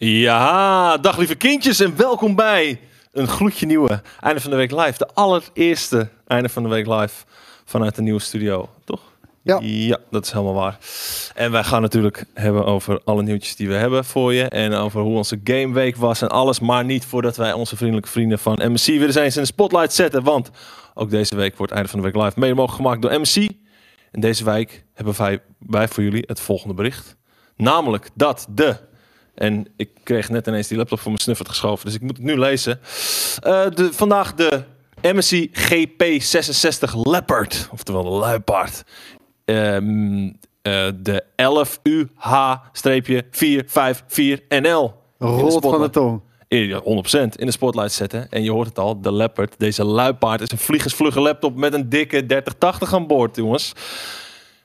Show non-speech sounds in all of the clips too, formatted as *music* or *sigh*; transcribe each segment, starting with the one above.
Ja, dag lieve kindjes en welkom bij een gloedje nieuwe Einde van de Week Live. De allereerste Einde van de Week Live vanuit de nieuwe studio, toch? Ja. Ja, dat is helemaal waar. En wij gaan natuurlijk hebben over alle nieuwtjes die we hebben voor je. En over hoe onze gameweek was en alles. Maar niet voordat wij onze vriendelijke vrienden van MSC weer eens in de spotlight zetten. Want ook deze week wordt Einde van de Week Live mede mogelijk gemaakt door MSC. En deze week hebben wij, wij voor jullie het volgende bericht. Namelijk dat de en ik kreeg net ineens die laptop voor mijn snuffert geschoven, dus ik moet het nu lezen. Eh, de, vandaag de MSI GP66 Leopard, oftewel de luipaard. Ehm, eh, de 11UH-454NL. Rolt van de tong. Ja, 100% in de spotlight zetten. En je hoort het al, de Leopard, deze luipaard, is een vliegensvlugge laptop met een dikke 3080 aan boord, jongens.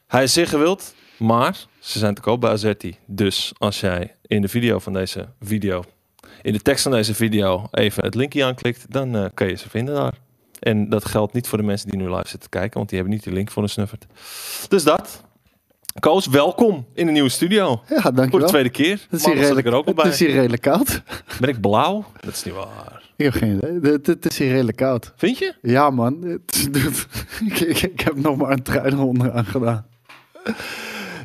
Hij is zeer gewild, maar ze zijn te koop bij Azerti. Dus als jij in de video van deze video, in de tekst van deze video, even het linkje aanklikt, dan uh, kun je ze vinden daar. En dat geldt niet voor de mensen die nu live zitten kijken, want die hebben niet de link voor een snuffert. Dus dat. Koos, welkom in de nieuwe studio. Ja, dankjewel. Voor de tweede keer. Het is hier redelijk, er ook al bij. Het is hier redelijk koud. Ben ik blauw? Dat is niet waar. Ik heb geen idee. Het, het is hier redelijk koud. Vind je? Ja, man. Het, *laughs* ik, ik, ik, heb nog maar een trui eronder aan gedaan.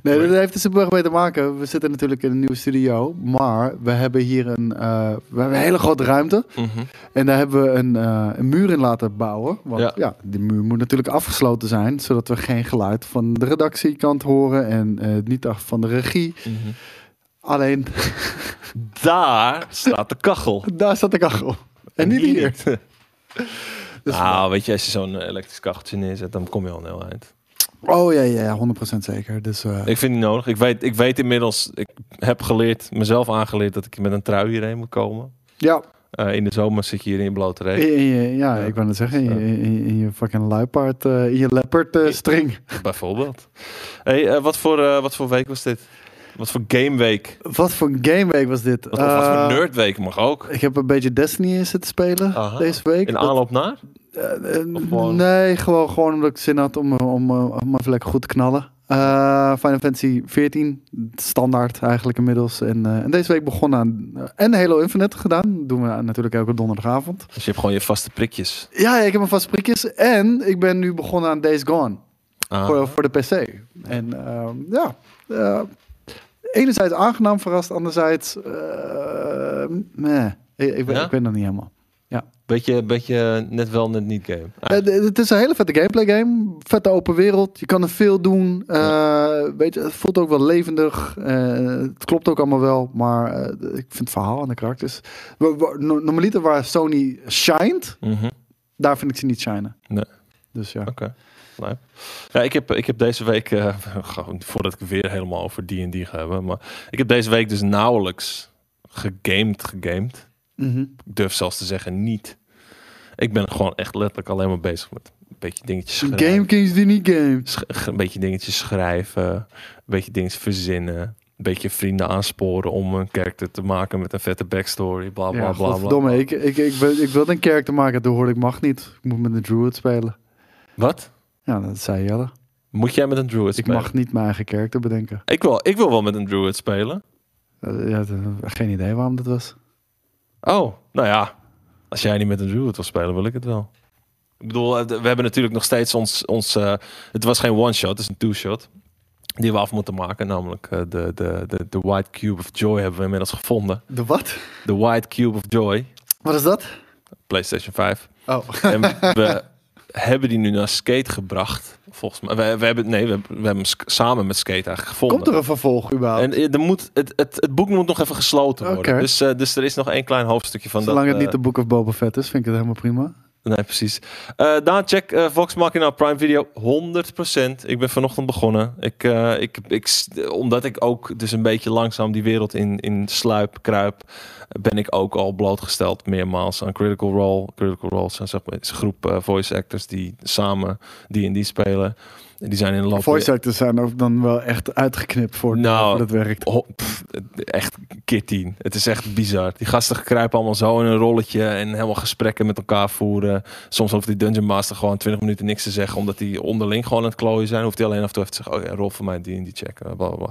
Nee, dat heeft er super erg mee te maken. We zitten natuurlijk in een nieuwe studio, maar we hebben hier een, uh, we hebben een hele grote ruimte. Mm -hmm. En daar hebben we een, uh, een, muur in laten bouwen. Want ja. Ja. die muur moet natuurlijk afgesloten zijn, zodat we geen geluid van de redactiekant horen en uh, niet af van de regie. Mm -hmm. Alleen. *laughs* Daar staat de kachel. *laughs* Daar staat de kachel. En niet hier. *laughs* dus nou, weet je, als je zo'n elektrisch kacheltje neerzet, dan kom je al een heel eind. Oh ja, ja, ja 100% zeker. Dus, uh... Ik vind het nodig. Ik weet, ik weet inmiddels, ik heb geleerd, mezelf aangeleerd dat ik met een trui hierheen moet komen. Ja. Uh, in de zomer zit je hier in je blote je, ja, ja, ik wou net zeggen, in je, in, in je fucking luipaard, uh, in je leopard uh, string. *laughs* Bijvoorbeeld. Hey, wat, voor, wat voor week was dit? Wat voor gameweek? Wat voor gameweek was dit? Wat, wat voor nerdweek mag ook? Ik heb een beetje Destiny in zitten spelen Aha. deze week. In aanloop naar? Uh, gewoon... Nee, gewoon, gewoon omdat ik zin had om, om, om even lekker goed te knallen. Uh, Final Fantasy 14, standaard eigenlijk inmiddels. En, uh, en deze week begonnen aan en Halo Infinite gedaan. Dat doen we natuurlijk elke donderdagavond. Dus je hebt gewoon je vaste prikjes. Ja, ik heb mijn vaste prikjes. En ik ben nu begonnen aan Days Gone. Ah. Voor, voor de PC. En uh, ja, enerzijds aangenaam verrast, anderzijds meh. Ik, ik, Ja? ik ben er niet helemaal. Beetje, beetje net wel, net niet game. Ah, het is een hele vette gameplay game. Vette open wereld. Je kan er veel doen. Uh, weet je, het voelt ook wel levendig. Uh, het klopt ook allemaal wel. Maar uh, ik vind het verhaal en de karakters. Normaliter waar Sony shined, mm -hmm. daar vind ik ze niet shinen. Nee. Dus ja. Oké. Okay. Ja, ik heb, ik heb deze week, *laughs* voordat ik weer helemaal over D&D ga hebben, maar ik heb deze week dus nauwelijks gegamed, gegamed. Mm -hmm. Ik durf zelfs te zeggen niet. Ik ben gewoon echt letterlijk alleen maar bezig met een beetje dingetjes schrijven. Game Kings die niet game. Een beetje dingetjes schrijven, een beetje dingetjes verzinnen. Een beetje vrienden aansporen om een karakter te maken met een vette backstory. Bla bla ja, bla. Godverdomme, ik, ik, ik, wil, ik wil een karakter maken, toen hoorde ik mag niet. Ik moet met een druid spelen. Wat? Ja, dat zei Jelle. Moet jij met een druid ik spelen? mag niet mijn eigen karakter bedenken. Ik wil, ik wil wel met een druid spelen. Uh, ja, geen idee waarom dat was. Oh, nou ja. Als jij niet met een druid wil spelen, wil ik het wel. Ik bedoel, we hebben natuurlijk nog steeds ons... ons uh, het was geen one-shot, het is een two-shot. Die we af moeten maken. Namelijk uh, de, de, de, de White Cube of Joy hebben we inmiddels gevonden. De wat? De White Cube of Joy. Wat is dat? PlayStation 5. Oh. en we *laughs* hebben die nu naar Skate gebracht. Volgens mij. We, we hebben, nee, we, we hebben hem samen met Skate eigenlijk gevonden. Komt er een vervolg überhaupt? En er moet, het, het, het boek moet nog even gesloten worden. Okay. Dus, uh, dus er is nog één klein hoofdstukje van Zolang dat. het niet de Book of Boba Fett is, vind ik het helemaal prima. Nee, precies. Uh, Daan, check uh, Vox Machina Prime Video 100%. Ik ben vanochtend begonnen. Ik, uh, ik, ik, omdat ik ook dus een beetje langzaam die wereld in, in sluip, kruip, ben ik ook al blootgesteld meermaals aan Critical Role. Critical Role zijn zeg maar, is een groep voice actors die samen D&D spelen. Die zijn in de loop Voice actors zijn ook dan wel echt uitgeknipt voor nou, dat werkt. Oh, pff, echt keer tien. Het is echt bizar. Die gasten kruipen allemaal zo in een rolletje en helemaal gesprekken met elkaar voeren. Soms hoeft die Dungeon Master gewoon 20 minuten niks te zeggen, omdat die onderling gewoon aan het klooien zijn. Hoeft hij alleen af en toe even te zeggen, oh ja, rol voor mij die en die checken. Bla, bla.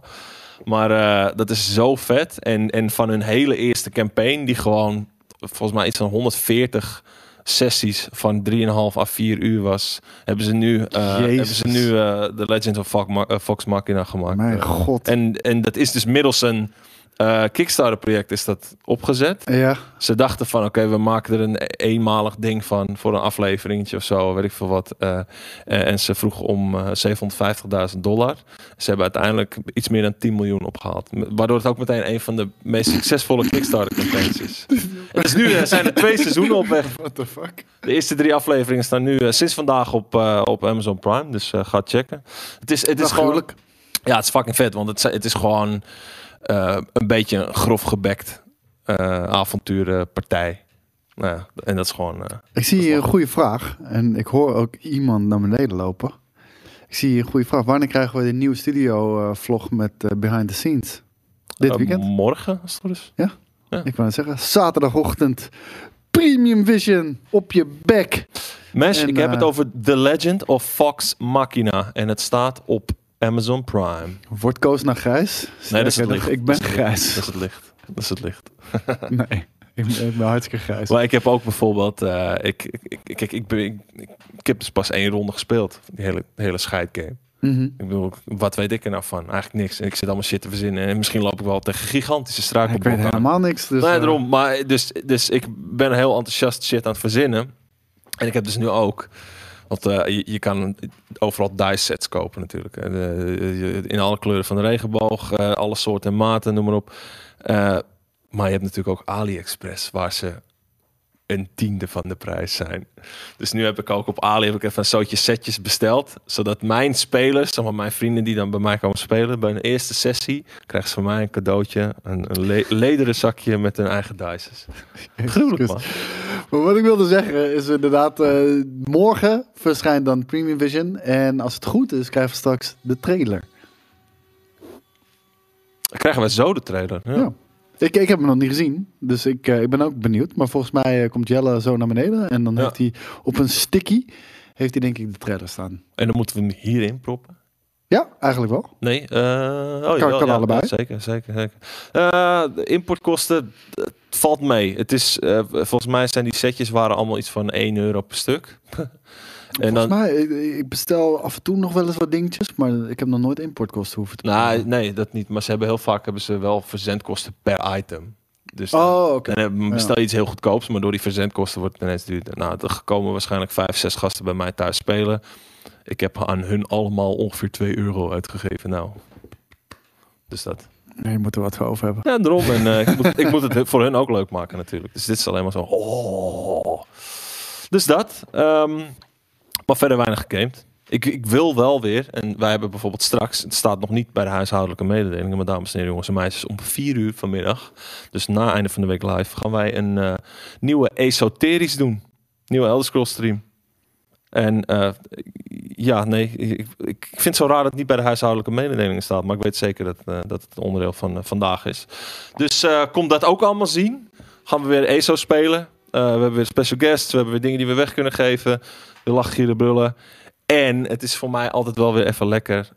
Maar eh, dat is zo vet. En, en van hun hele eerste campaign, die gewoon volgens mij iets van 140 sessies van 3,5 à 4 uur was, hebben ze nu, uh, hebben ze nu uh, The Legend of Fox, Fox Machina gemaakt. Mijn god. En, en dat is dus middels een uh, Kickstarter-project is dat opgezet. Ja. Ze dachten van, oké, we maken er een eenmalig ding van voor een afleveringetje of zo, weet ik veel wat. Uh, en ze vroegen om 750.000 dollar. Ze hebben uiteindelijk iets meer dan 10 miljoen opgehaald. Waardoor het ook meteen een van de meest succesvolle Kickstarter-campaigns is. dus nu zijn er twee seizoenen op weg. What the fuck? De eerste drie afleveringen staan nu sinds vandaag op, op Amazon Prime. Dus ga checken. Het is, het is gewoon... Ja, het is fucking vet, want het, het is gewoon... Uh, een beetje een grof gebekt uh, avonturenpartij. Nou en dat is gewoon. Uh, ik zie hier een goede vraag. En ik hoor ook iemand naar beneden lopen. Ik zie hier een goede vraag. Wanneer krijgen we de nieuwe studio-vlog met Behind the Scenes? Dit weekend? Morgen, als het goed is. Ja? ja. Ik wou zeggen, zaterdagochtend. Premium Vision op je bek. Mesh, ik heb het over The Legend of Fox Machina. En het staat op Amazon Prime. Wordt Koos naar grijs? Nee, dat is het licht. Ik ben grijs. Dat is het licht. Dat is het licht. *laughs* nee, ik ben, ik ben hartstikke grijs. Maar ik heb ook bijvoorbeeld... Uh, ik, ik, ik, ik, ik, ik, ik, heb dus pas één ronde gespeeld. Die hele, hele scheidgame. Mm -hmm. Ik bedoel, wat weet ik er nou van? Eigenlijk niks. En ik zit allemaal shit te verzinnen. En misschien loop ik wel tegen gigantische struikelblokken. Ik weet helemaal niks. Dus, nee, uh... daarom. Maar dus, dus ik ben heel enthousiast shit aan het verzinnen. En ik heb dus nu ook... Want uh, je, je, kan overal dice sets kopen natuurlijk. In alle kleuren van de regenboog, uh, alle soorten en maten, noem maar op. Uh, maar je hebt natuurlijk ook AliExpress, waar ze een tiende van de prijs zijn. Dus nu heb ik ook op Ali heb ik even een zootje setjes besteld, zodat mijn spelers, zeg maar mijn vrienden die dan bij mij komen spelen, bij een eerste sessie krijgen ze van mij een cadeautje, een, een le lederen zakje met hun eigen dices. Gruwelijk man. Maar wat ik wilde zeggen is inderdaad, uh, morgen verschijnt dan Premium Vision en als het goed is krijgen we straks de trailer. Krijgen we zo de trailer. ja. ja. Ik, ik heb hem nog niet gezien, dus ik, uh, ik ben ook benieuwd. Maar volgens mij uh, komt Jelle zo naar beneden en dan ja. heeft hij op een sticky, heeft hij denk ik de trailer staan. En dan moeten we hem hierin proppen? Ja, eigenlijk wel. Nee, uh, oh, kan, kan ja, allebei. Ja, zeker, zeker, zeker. de importkosten, het valt mee. Het is, volgens mij zijn die setjes waren allemaal iets van 1 euro per stuk. *laughs* En Volgens dan, mij, ik, bestel af en toe nog wel eens wat dingetjes, maar ik heb nog nooit importkosten hoeven te betalen. Nou, nee, dat niet. Maar ze hebben heel vaak hebben ze wel verzendkosten per item. Dus oh, oké. Okay. Dan bestel je iets heel goedkoops, maar door die verzendkosten wordt het ineens duurder. Nou, er komen waarschijnlijk vijf, zes gasten bij mij thuis spelen. Ik heb aan hun allemaal ongeveer 2 euro uitgegeven. Nou, dus dat. Nee, je moet er wat voor over hebben. Ja, daarom. En uh, ik, moet, ik moet het voor hun ook leuk maken natuurlijk. Dus dit is alleen maar zo. Oh. Dus dat. Um, maar verder weinig gegamed. Ik, ik wil wel weer, en wij hebben bijvoorbeeld straks, het staat nog niet bij de huishoudelijke mededelingen, maar dames en heren, jongens en meisjes, om vier uur vanmiddag, dus na einde van de week live, gaan wij een uh, nieuwe esoterisch doen. Nieuwe Elder Scrolls stream. En uh, ja, nee, ik, ik vind het zo raar dat het niet bij de huishoudelijke mededelingen staat, maar ik weet zeker dat, uh, dat het onderdeel van vandaag is. Dus kom dat ook allemaal zien. Gaan we weer ESO spelen. we hebben weer special guests, we hebben weer dingen die we weg kunnen geven de lachgieren brullen. En het is voor mij altijd wel weer even lekker.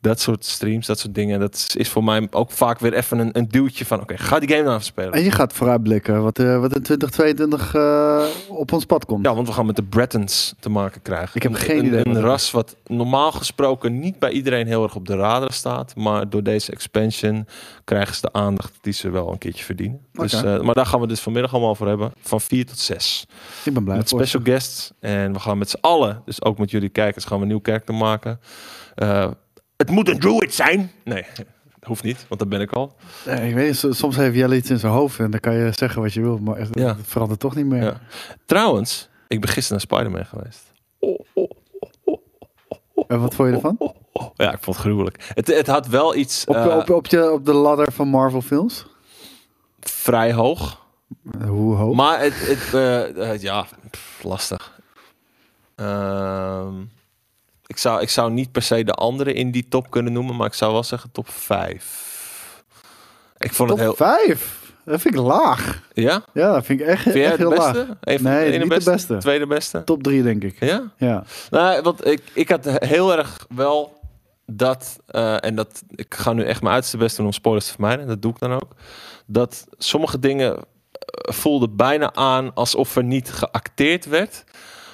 Dat soort streams, dat soort dingen. Dat is voor mij ook vaak weer even een, een duwtje van... Oké, ga die game nou spelen. En je gaat vooruitblikken wat, uh, wat in 2022 uh, op ons pad komt. Ja, want we gaan met de Bretons te maken krijgen. Ik heb geen idee. Een, ras wat normaal gesproken niet bij iedereen heel erg op de radar staat. Maar door deze expansion krijgen ze de aandacht die ze wel een keertje verdienen. Okay. Dus, uh, maar daar gaan we dus vanmiddag allemaal over hebben. Van 4 tot 6. Ik ben blij Met special guests. En we gaan met z'n allen, dus ook met jullie kijkers, gaan we een nieuw character maken. Het moet een druid zijn. Nee, dat hoeft niet, want dat ben ik al. Nee, ik weet soms heeft Jelle iets in zijn hoofd en dan kan je zeggen wat je wil, maar het, ja. het verandert toch niet meer. Ja. Trouwens, ik ben gisteren naar Spider-Man geweest. Oh, oh, oh, en wat vond je ervan? Ja, ik vond het gruwelijk. Het, het had wel iets... Op, uh, op, op, je, op de ladder van Marvel films? Vrij hoog. Hoe hoog? Maar het, het uh, ja, pff, lastig. Ehm ik zou, ik zou niet per se de andere in die top kunnen noemen, maar ik zou wel zeggen top 5. Ik vond top het heel. 5? Dat vind ik laag. Ja? Ja, dat vind ik echt, vind echt heel beste? laag. Even, nee, niet beste, de beste. Tweede beste? Top 3, denk ik. Ja? Ja. Nou, want ik, ik had heel erg wel dat, eh, en dat, ik ga nu echt mijn uiterste best doen om spoilers te vermijden. Dat doe ik dan ook. Dat sommige dingen eh, voelden bijna aan alsof er niet geacteerd werd.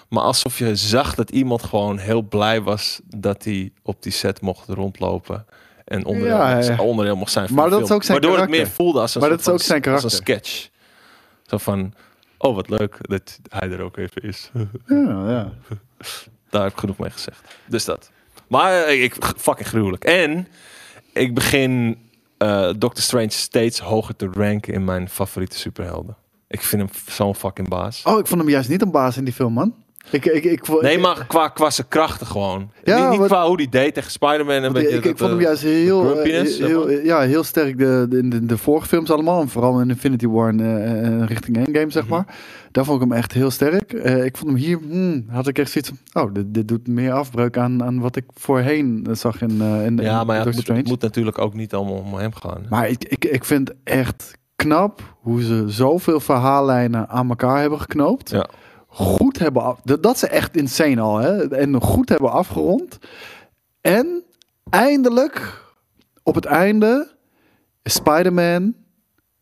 Maar alsof je zag dat iemand gewoon heel blij was dat hij op die set mocht rondlopen. En onderdeel, Ja, ja. onderdeel mocht zijn van Maar dat film. is ook zijn Waardoor karakter. het meer voelde als een, Maar dat is ook zijn als een karakter. sketch. Zo van, oh wat leuk dat hij er ook even is. Ja, ja. Daar heb ik genoeg mee gezegd. Dus dat. Maar eh, ik fucking gruwelijk. En ik begin eh Doctor Strange steeds hoger te ranken in mijn favoriete superhelden. Ik vind hem zo'n fucking baas. Oh, ik vond hem juist niet een baas in die film, man. Ik, ik, ik, Nee, maar qua, qua zijn krachten gewoon. Ja, niet niet wat- qua hoe die deed tegen Spider-Man. en weet ik, dat, vond hem eh, juist heel, eh, heel, ja, heel sterk de, de, de, de vorige films allemaal. En vooral in Infinity War en eh, eh, richting Endgame, zeg Mhm. maar. Daar vond ik hem echt heel sterk. Eh, ik vond hem hier, hmm, had ik echt zoiets van... Oh, dit, dit doet meer afbreuk aan, aan wat ik voorheen eh, zag in, eh in, Ja, in maar ja, het, moet, het moet natuurlijk ook niet allemaal om hem gaan. Maar ik, ik, ik vind echt knap hoe ze zoveel verhaallijnen aan elkaar hebben geknoopt. Ja. Goed hebben af, dat, is echt insane al. Hè? En goed hebben afgerond. En eindelijk, op het einde, is Spider-Man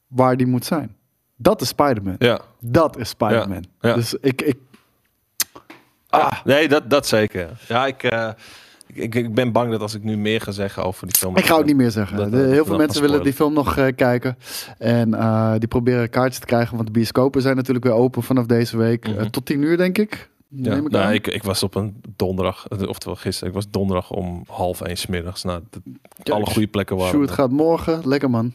waar die moet zijn. Dat is Spider-Man. Ja. Dat is Spider-Man. Ja. Dus ik, ik, Ah, nee, dat, dat zeker. Ja, ik, eh, ik, ik ben bang dat als ik nu meer ga zeggen over die film... Ik ga ook niet meer zeggen. Dat- De- dat- heel veel mensen willen die film nog eh, kijken. En eh, die proberen kaartjes te krijgen. Want de bioscopen zijn natuurlijk weer open vanaf deze week. Mhm. Eh, tot 10 uur, denk ik. Ja, Neem ik nou, ik, ik was op een donderdag, eh, oftewel gisteren, ik was donderdag om half één 's middags. Nou, de- alle goede plekken waren. Sjoerd er. gaat morgen. Lekker man.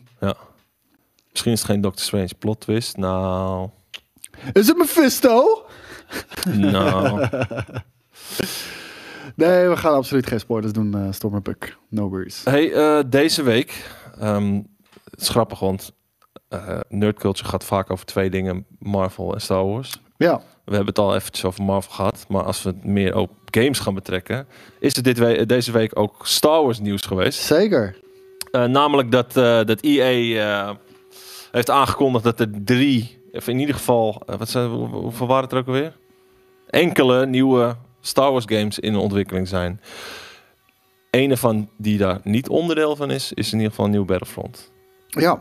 Misschien is het geen Doctor Strange plot twist. Nou, Is het Mephisto? nou. *laughs* Nee, we gaan absoluut geen spoilers doen, uh, Storm Puck. No worries. hey, eh, deze week, het is grappig, want eh Nerd Culture gaat vaak over twee dingen, Marvel en Star Wars. Ja, We hebben het al eventjes over Marvel gehad, maar als we het meer op games gaan betrekken, is er dit we deze week ook Star Wars nieuws geweest. zeker. Eh, namelijk dat, eh, dat EA eh, heeft aangekondigd dat er drie, of in ieder geval, eh, wat zijn, hoe- hoeveel waren het er ook alweer? Enkele nieuwe Star Wars games in ontwikkeling zijn. Ene van die daar niet onderdeel van is, is in ieder geval nieuw Battlefront. Ja.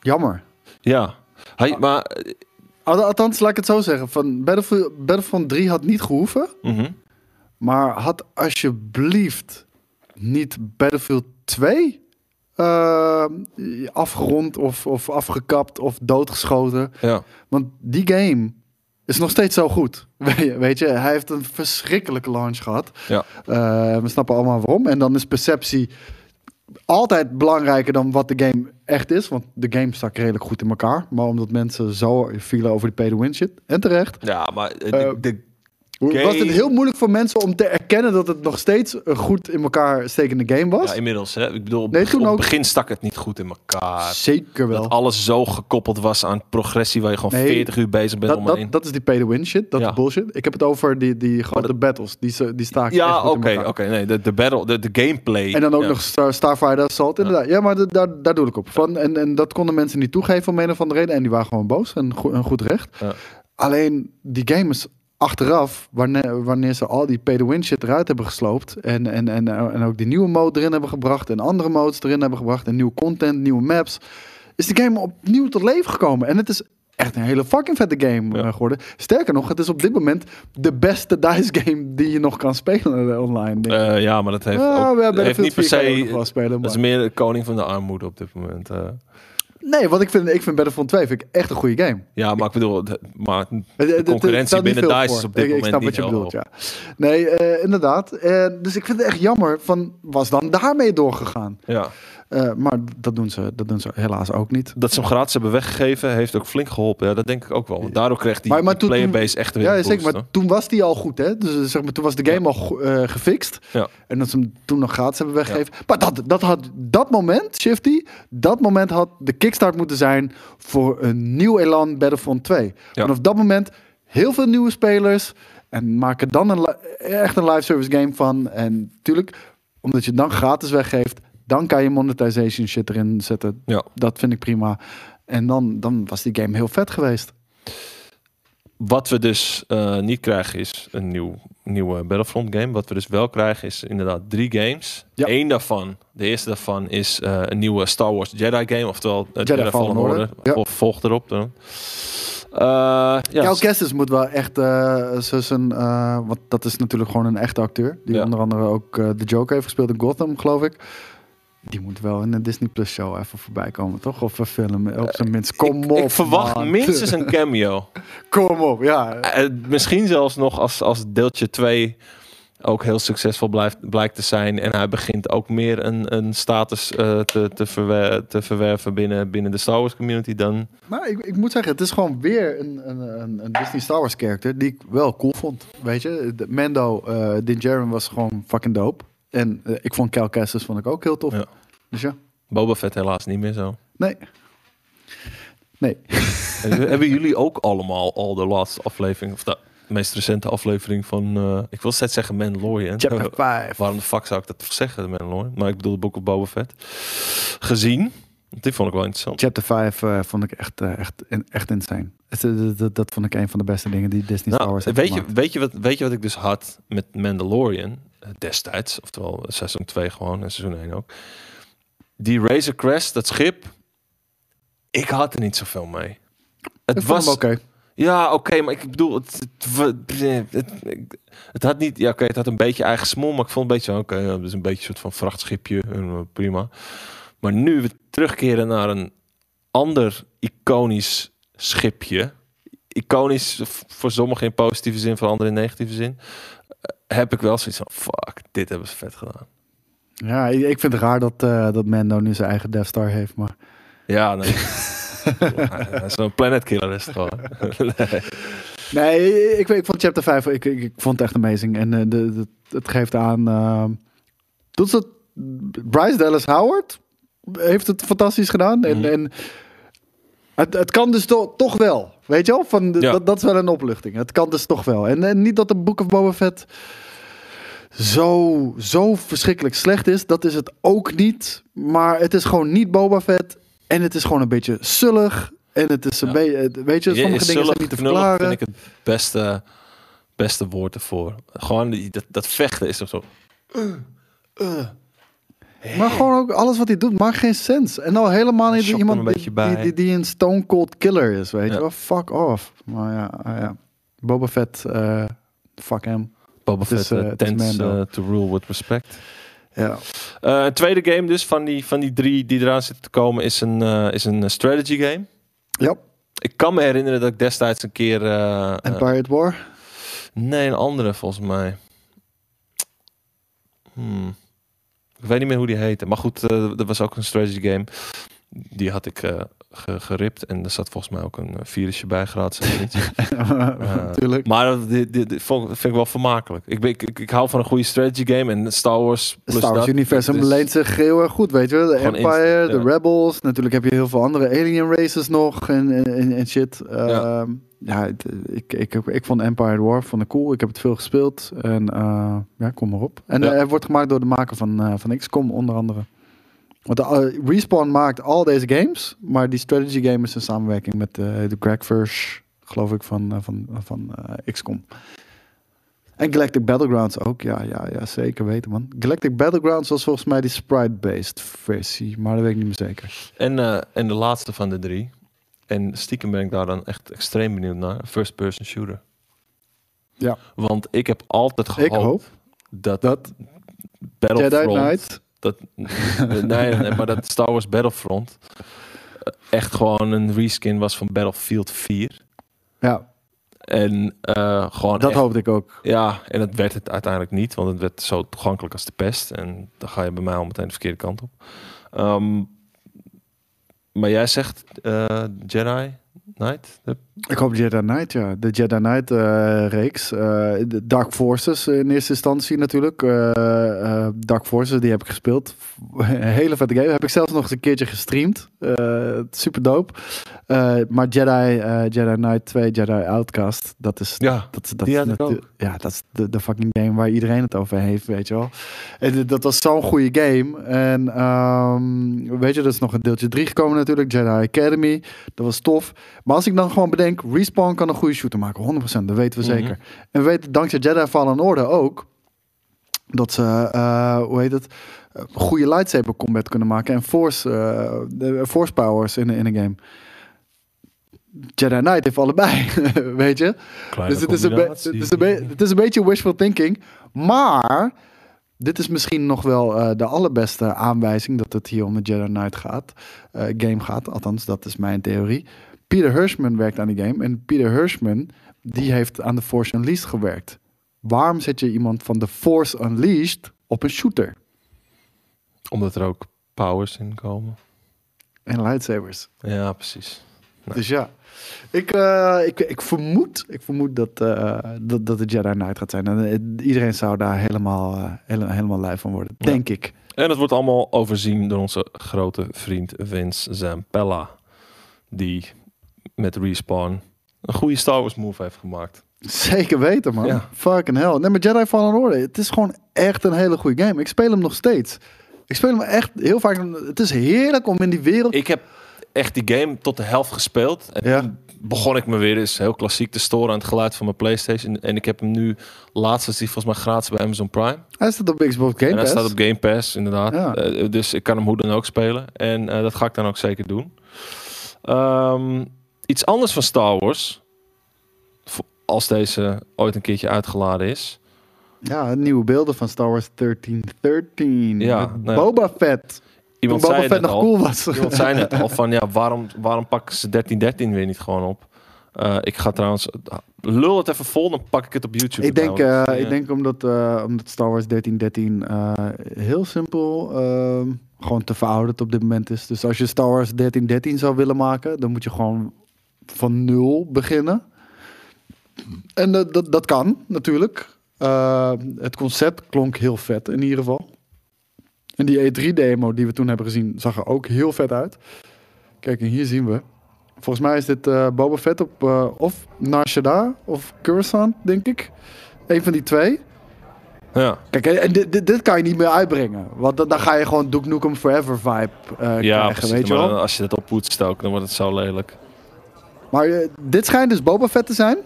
Jammer. Ja, hij, maar eh, Al- Althans, laat ik het zo zeggen. Van Battlefront 3 had niet gehoeven. mhm. Maar had alsjeblieft niet Battlefield 2 eh, afgerond of, of afgekapt of doodgeschoten. ja. Want die game is nog steeds zo goed. *laughs* Weet je, hij heeft een verschrikkelijke launch gehad. Ja. Eh, we snappen allemaal waarom. En dan is perceptie altijd belangrijker dan wat de game echt is. Want de game stak redelijk goed in elkaar. Maar omdat mensen zo vielen over die pay-to-win shit. En terecht. ja, maar eh, Eh, de, de, Was het heel moeilijk voor mensen om te erkennen dat het nog steeds een goed in elkaar stekende game was? ja, inmiddels, hè. ik bedoel, op, Nee, toen op ook. het begin stak het niet goed in elkaar. Zeker wel. Dat alles zo gekoppeld was aan progressie waar je gewoon Nee, 40 uur bezig bent Dat, om dat, één- dat is die pay-to-win shit. Dat Ja. is bullshit. Ik heb het over die, die grote dat- battles. Die, die staken Ja, in oké, oké. nee, de, de battle, de, de gameplay. En dan ook ja. nog Star, Starfighter Assault. Inderdaad. Ja, maar de- daar, daar doe ik op. Van, en, en dat konden mensen niet toegeven om een of andere reden. En die waren gewoon boos. En go- een goed recht. Alleen die game is achteraf, wanneer, wanneer ze al die pay-to-win shit eruit hebben gesloopt. En, en, en, en ook die nieuwe mode erin hebben gebracht. En andere modes erin hebben gebracht. En nieuwe content, nieuwe maps. Is de game opnieuw tot leven gekomen. En het is echt een hele fucking vette game Ja. eh, geworden. Sterker nog, het is op dit moment de beste DICE game die je nog kan spelen eh, online. Eh, ja, maar dat heeft, Ja, ook, we hebben heeft niet per Battlefield 4 kan je ook nog se... spelen, Dat is meer de koning van de armoede op dit moment. Nee, want ik vind, ik vind Battlefront 2 vind ik echt een goede game. ja, maar ik bedoel, de- maar het concurrentie binnen DICE is op dit ik, moment ik snap niet wat je bedoelt, ja. Nee, eh, inderdaad. Eh, dus ik vind het echt jammer van, was dan daarmee doorgegaan? ja. Eh, maar dat doen, ze, dat doen ze helaas ook niet. Dat ze hem gratis hebben weggegeven, heeft ook flink geholpen. Ja, dat denk ik ook wel. Want daardoor kreeg die, Maar- maar die toen- playerbase echt weer Ja, zeker. Maar hoor. toen was die al goed, hè? Dus eh, zeg maar, toen was de game al eh, gefixt. Ja. En dat ze hem toen nog gratis hebben weggegeven. Maar dat, dat had dat moment, Shifty, dat moment had de kickstart moeten zijn voor een nieuw elan Battlefront 2. Ja. Vanaf dat moment heel veel nieuwe spelers en maak er dan een, echt een live service game van. En natuurlijk, omdat je het dan gratis weggeeft, dan kan je monetization shit erin zetten. Ja. Dat vind ik prima. En dan, dan was die game heel vet geweest. wat we dus uh, niet krijgen is een nieuw, nieuwe Battlefront game. Wat we dus wel krijgen is inderdaad drie games. Ja. Eén daarvan, de eerste daarvan is uh, een nieuwe Star Wars Jedi game. Oftewel Jedi, Jedi Fallen Order. Ja. Of volgt erop dan. Uh, ja, Kestis moet wel echt uh, zijn, uh, want dat is natuurlijk gewoon een echte acteur. Die ja. onder andere ook de Joker heeft gespeeld in Gotham, geloof ik. Die moet wel in een Disney Plus show even voorbij komen, toch? Of een film, op zijn minst. Kom ik, op, Ik verwacht minstens een cameo. *laughs* Kom op, ja. misschien zelfs nog als, als deeltje 2 ook heel succesvol blijft, blijkt te zijn. En hij begint ook meer een, een status uh, te, te, verwer te, verwerven binnen, binnen de Star Wars community dan. Maar ik, ik moet zeggen, het is gewoon weer een, een, een Disney Star Wars character die ik wel cool vond. Weet je, de Mando, uh, Din Djarin was gewoon fucking dope. En uh, ik vond Cal Kestis vond ik ook heel tof. Ja. Dus ja. Boba Fett helaas niet meer zo. Nee. Nee. *laughs* Hebben jullie ook allemaal al de laatste aflevering, of de meest recente aflevering van, uh, ik wil steeds zeggen Mandalorian. Chapter 5. Waarom de fuck zou ik dat zeggen, Mandalorian? Maar ik bedoel de Book of Boba Fett. Gezien. Die vond ik wel interessant. Chapter 5 uh, vond ik echt, uh, echt, echt insane. Dat, dat, dat, vond ik een van de beste dingen die Disney nou, Star Wars weet je, weet, je wat, weet je wat ik dus had met Mandalorian destijds? Oftewel seizoen 2 gewoon en seizoen 1 ook. Die Razor Crest, dat schip, ik had er niet zoveel mee. Het was oké. Ja, oké, maar ik bedoel, het, het, het, het, had niet, ja, oké, het had een beetje eigen smol, maar ik vond een beetje, oké, okay, dat is een beetje een soort van vrachtschipje, eh, prima. Maar nu we terugkeren naar een ander iconisch schipje, iconisch voor sommigen in positieve zin, voor anderen in negatieve zin, eh, heb ik wel zoiets van, fuck, dit hebben ze vet gedaan. Ja, ik vind het raar dat, uh, dat Mando nu zijn eigen Death Star heeft, maar... Ja, nee. *laughs* Zo'n planet killer is het gewoon. nee. *laughs* nee, ik, ik vond chapter 5, ik, ik, ik vond het echt amazing. En uh, de, de, het geeft aan... Uh, doet het, Bryce Dallas Howard heeft het fantastisch gedaan. En, mm -hmm. en het, het kan dus to, toch wel. Weet je wel? Van, ja. dat, dat is wel een opluchting. Het kan dus toch wel. En, en niet dat de Book of Boba Fett zo, zo verschrikkelijk slecht is. Dat is het ook niet. Maar het is gewoon niet Boba Fett. En het is gewoon een beetje sullig. En het is een ja. beetje, weet je, sommige dingen zijn niet te verklaren. vind ik het beste, beste woord ervoor. Gewoon die, dat, dat vechten is toch zo. Uh, uh. Maar gewoon ook alles wat hij doet maakt geen sens. En al helemaal niet iemand die, die, die, die, een stone cold killer is, weet ja. je wel. Fuck off. Maar ja, ja. Boba Fett, uh, fuck hem. Boba Fett uh, tends uh, to rule with respect. Ja. Een tweede game dus van die, van die drie die eraan zitten te komen is een, is een strategy game. Ja. Ik kan me herinneren dat ik destijds een keer... Empire at War? Nee, een andere volgens mij. Hmm. Ik weet niet meer hoe die heette. Maar goed, dat was ook een strategy game. Die had ik geript. En er zat volgens mij ook een virusje bij, gratis. Natuurlijk. *laughs* Uh, maar dit, dit, dit vind ik wel vermakelijk. Ik, ik, ik, ik, hou van een goede strategy game. En Star Wars plus Star Wars universum dus leent zich heel erg goed, weet je De Empire, de ja. Rebels. Natuurlijk heb je heel veel andere alien races nog en, en, en shit. Uh, ja. Ja, ik, ik, ik, vond Empire War vond ik cool. Ik heb het veel gespeeld. En uh, ja, kom maar op. En ja. hij wordt gemaakt door de maker van, van XCOM onder andere. Want de, Respawn maakt al deze games, maar die strategy game is een samenwerking met de Greg First, geloof ik, van, van, van XCOM. En Galactic Battlegrounds ook, ja, ja, ja, zeker weten man. Galactic Battlegrounds was volgens mij die sprite-based versie, maar dat weet ik niet meer zeker. En, en de laatste van de drie, en stiekem ben ik daar dan echt extreem benieuwd naar, first-person shooter. Ja. Want ik heb altijd gehoopt ik hoop dat, dat Battlefront... Dat, *laughs* nee, nee, maar dat Star Wars Battlefront echt gewoon een reskin was van Battlefield 4. Ja. En uh, gewoon. Dat echt, hoopte ik ook. Ja, en dat werd het uiteindelijk niet, want het werd zo toegankelijk als de pest. En dan ga je bij mij al meteen de verkeerde kant op. Um, maar jij zegt uh, Jedi Knight? De... Ik hoop Jedi Knight, ja. De Jedi Knight uh, reeks. Uh, Dark Forces in eerste instantie natuurlijk. Uh, Dark Forces, die heb ik gespeeld. Hele vette game. Heb ik zelfs nog eens een keertje gestreamd. super dope. maar Jedi, Jedi Knight 2, Jedi Outcast, dat is... Ja, dat, dat, ook. Ja, dat is de, de fucking game waar iedereen het over heeft, weet je wel. En dat was zo'n goede game. En um, weet je, er is nog een deeltje 3 gekomen natuurlijk. Jedi Academy. Dat was tof. Maar als ik dan gewoon bedenk, Respawn kan een goede shooter maken, 100%, dat weten we Mhm. zeker. En we weten dankzij Jedi Fallen Order ook dat ze, eh, hoe heet het, eh, goede lightsaber combat kunnen maken en force, eh, force powers in, in een game. Jedi Knight heeft allebei, *laughs* weet je. Kleine Dus het is, een het, is een het is een beetje wishful thinking. Maar dit is misschien nog wel de allerbeste aanwijzing dat het hier om de Jedi Knight gaat, game gaat. Althans, dat is mijn theorie. Peter Hirschman werkt aan die game. En Peter Hirschman, die heeft aan de Force Unleashed gewerkt. Waarom zet je iemand van de Force Unleashed op een shooter? Omdat er ook powers in komen. En lightsabers. Ja, precies. Nee. Dus ja, ik, eh, ik, ik vermoed, ik vermoed dat, eh, dat, dat de Jedi Knight gaat zijn. En eh, iedereen zou daar helemaal, eh, hele- helemaal lui van worden, Ja. denk ik. En het wordt allemaal overzien door onze grote vriend Vince Zampella. Die met Respawn een goede Star Wars move heeft gemaakt. Zeker weten, man. Ja. Fucking hell. Nee, maar Jedi Fallen Order, het is gewoon echt een hele goede game. Ik speel hem nog steeds. Ik speel hem echt heel vaak. Het is heerlijk om in die wereld... Ik heb echt die game tot de helft gespeeld. En Ja. begon ik me weer eens heel klassiek te storen aan het geluid van mijn PlayStation. En ik heb hem nu laatst is die volgens mij gratis bij Amazon Prime. Hij staat op Xbox Game en hij Pass. staat op Game Pass, inderdaad. Ja. Eh, dus ik kan hem hoe dan ook spelen. En eh, dat ga ik dan ook zeker doen. Ehm, iets anders van Star Wars. Als deze ooit een keertje uitgeladen is. Ja, nieuwe beelden van Star Wars 1313. Ja. Boba Fett. Iemand Toen zei Boba het Fett nog al. cool was. Iemand zei net al van ja, waarom, waarom pakken ze 1313 weer niet gewoon op? Eh, ik ga trouwens, lul het even vol, dan pak ik het op YouTube. Ik denk, eh, Ja. ik denk omdat, eh, omdat Star Wars 1313 eh, heel simpel ehm, gewoon te verouderd op dit moment is. Dus als je Star Wars 1313 zou willen maken, dan moet je gewoon van nul beginnen. En dat, dat kan natuurlijk. Eh, het concept klonk heel vet in ieder geval. En die E3-demo die we toen hebben gezien, zag er ook heel vet uit. Kijk, en hier zien we. Volgens mij is dit eh Boba Fett op eh, of Nar Shaddaa of Coruscant, denk ik. Een van die twee. Ja, Kijk, en dit, dit, dit kan je niet meer uitbrengen. Want dan, dan ga je gewoon Duke Nukem Forever vibe ja krijgen, precies. weet je wel. als je dat op poetst ook, dan wordt het zo lelijk. Maar eh, dit schijnt dus Boba Fett te zijn.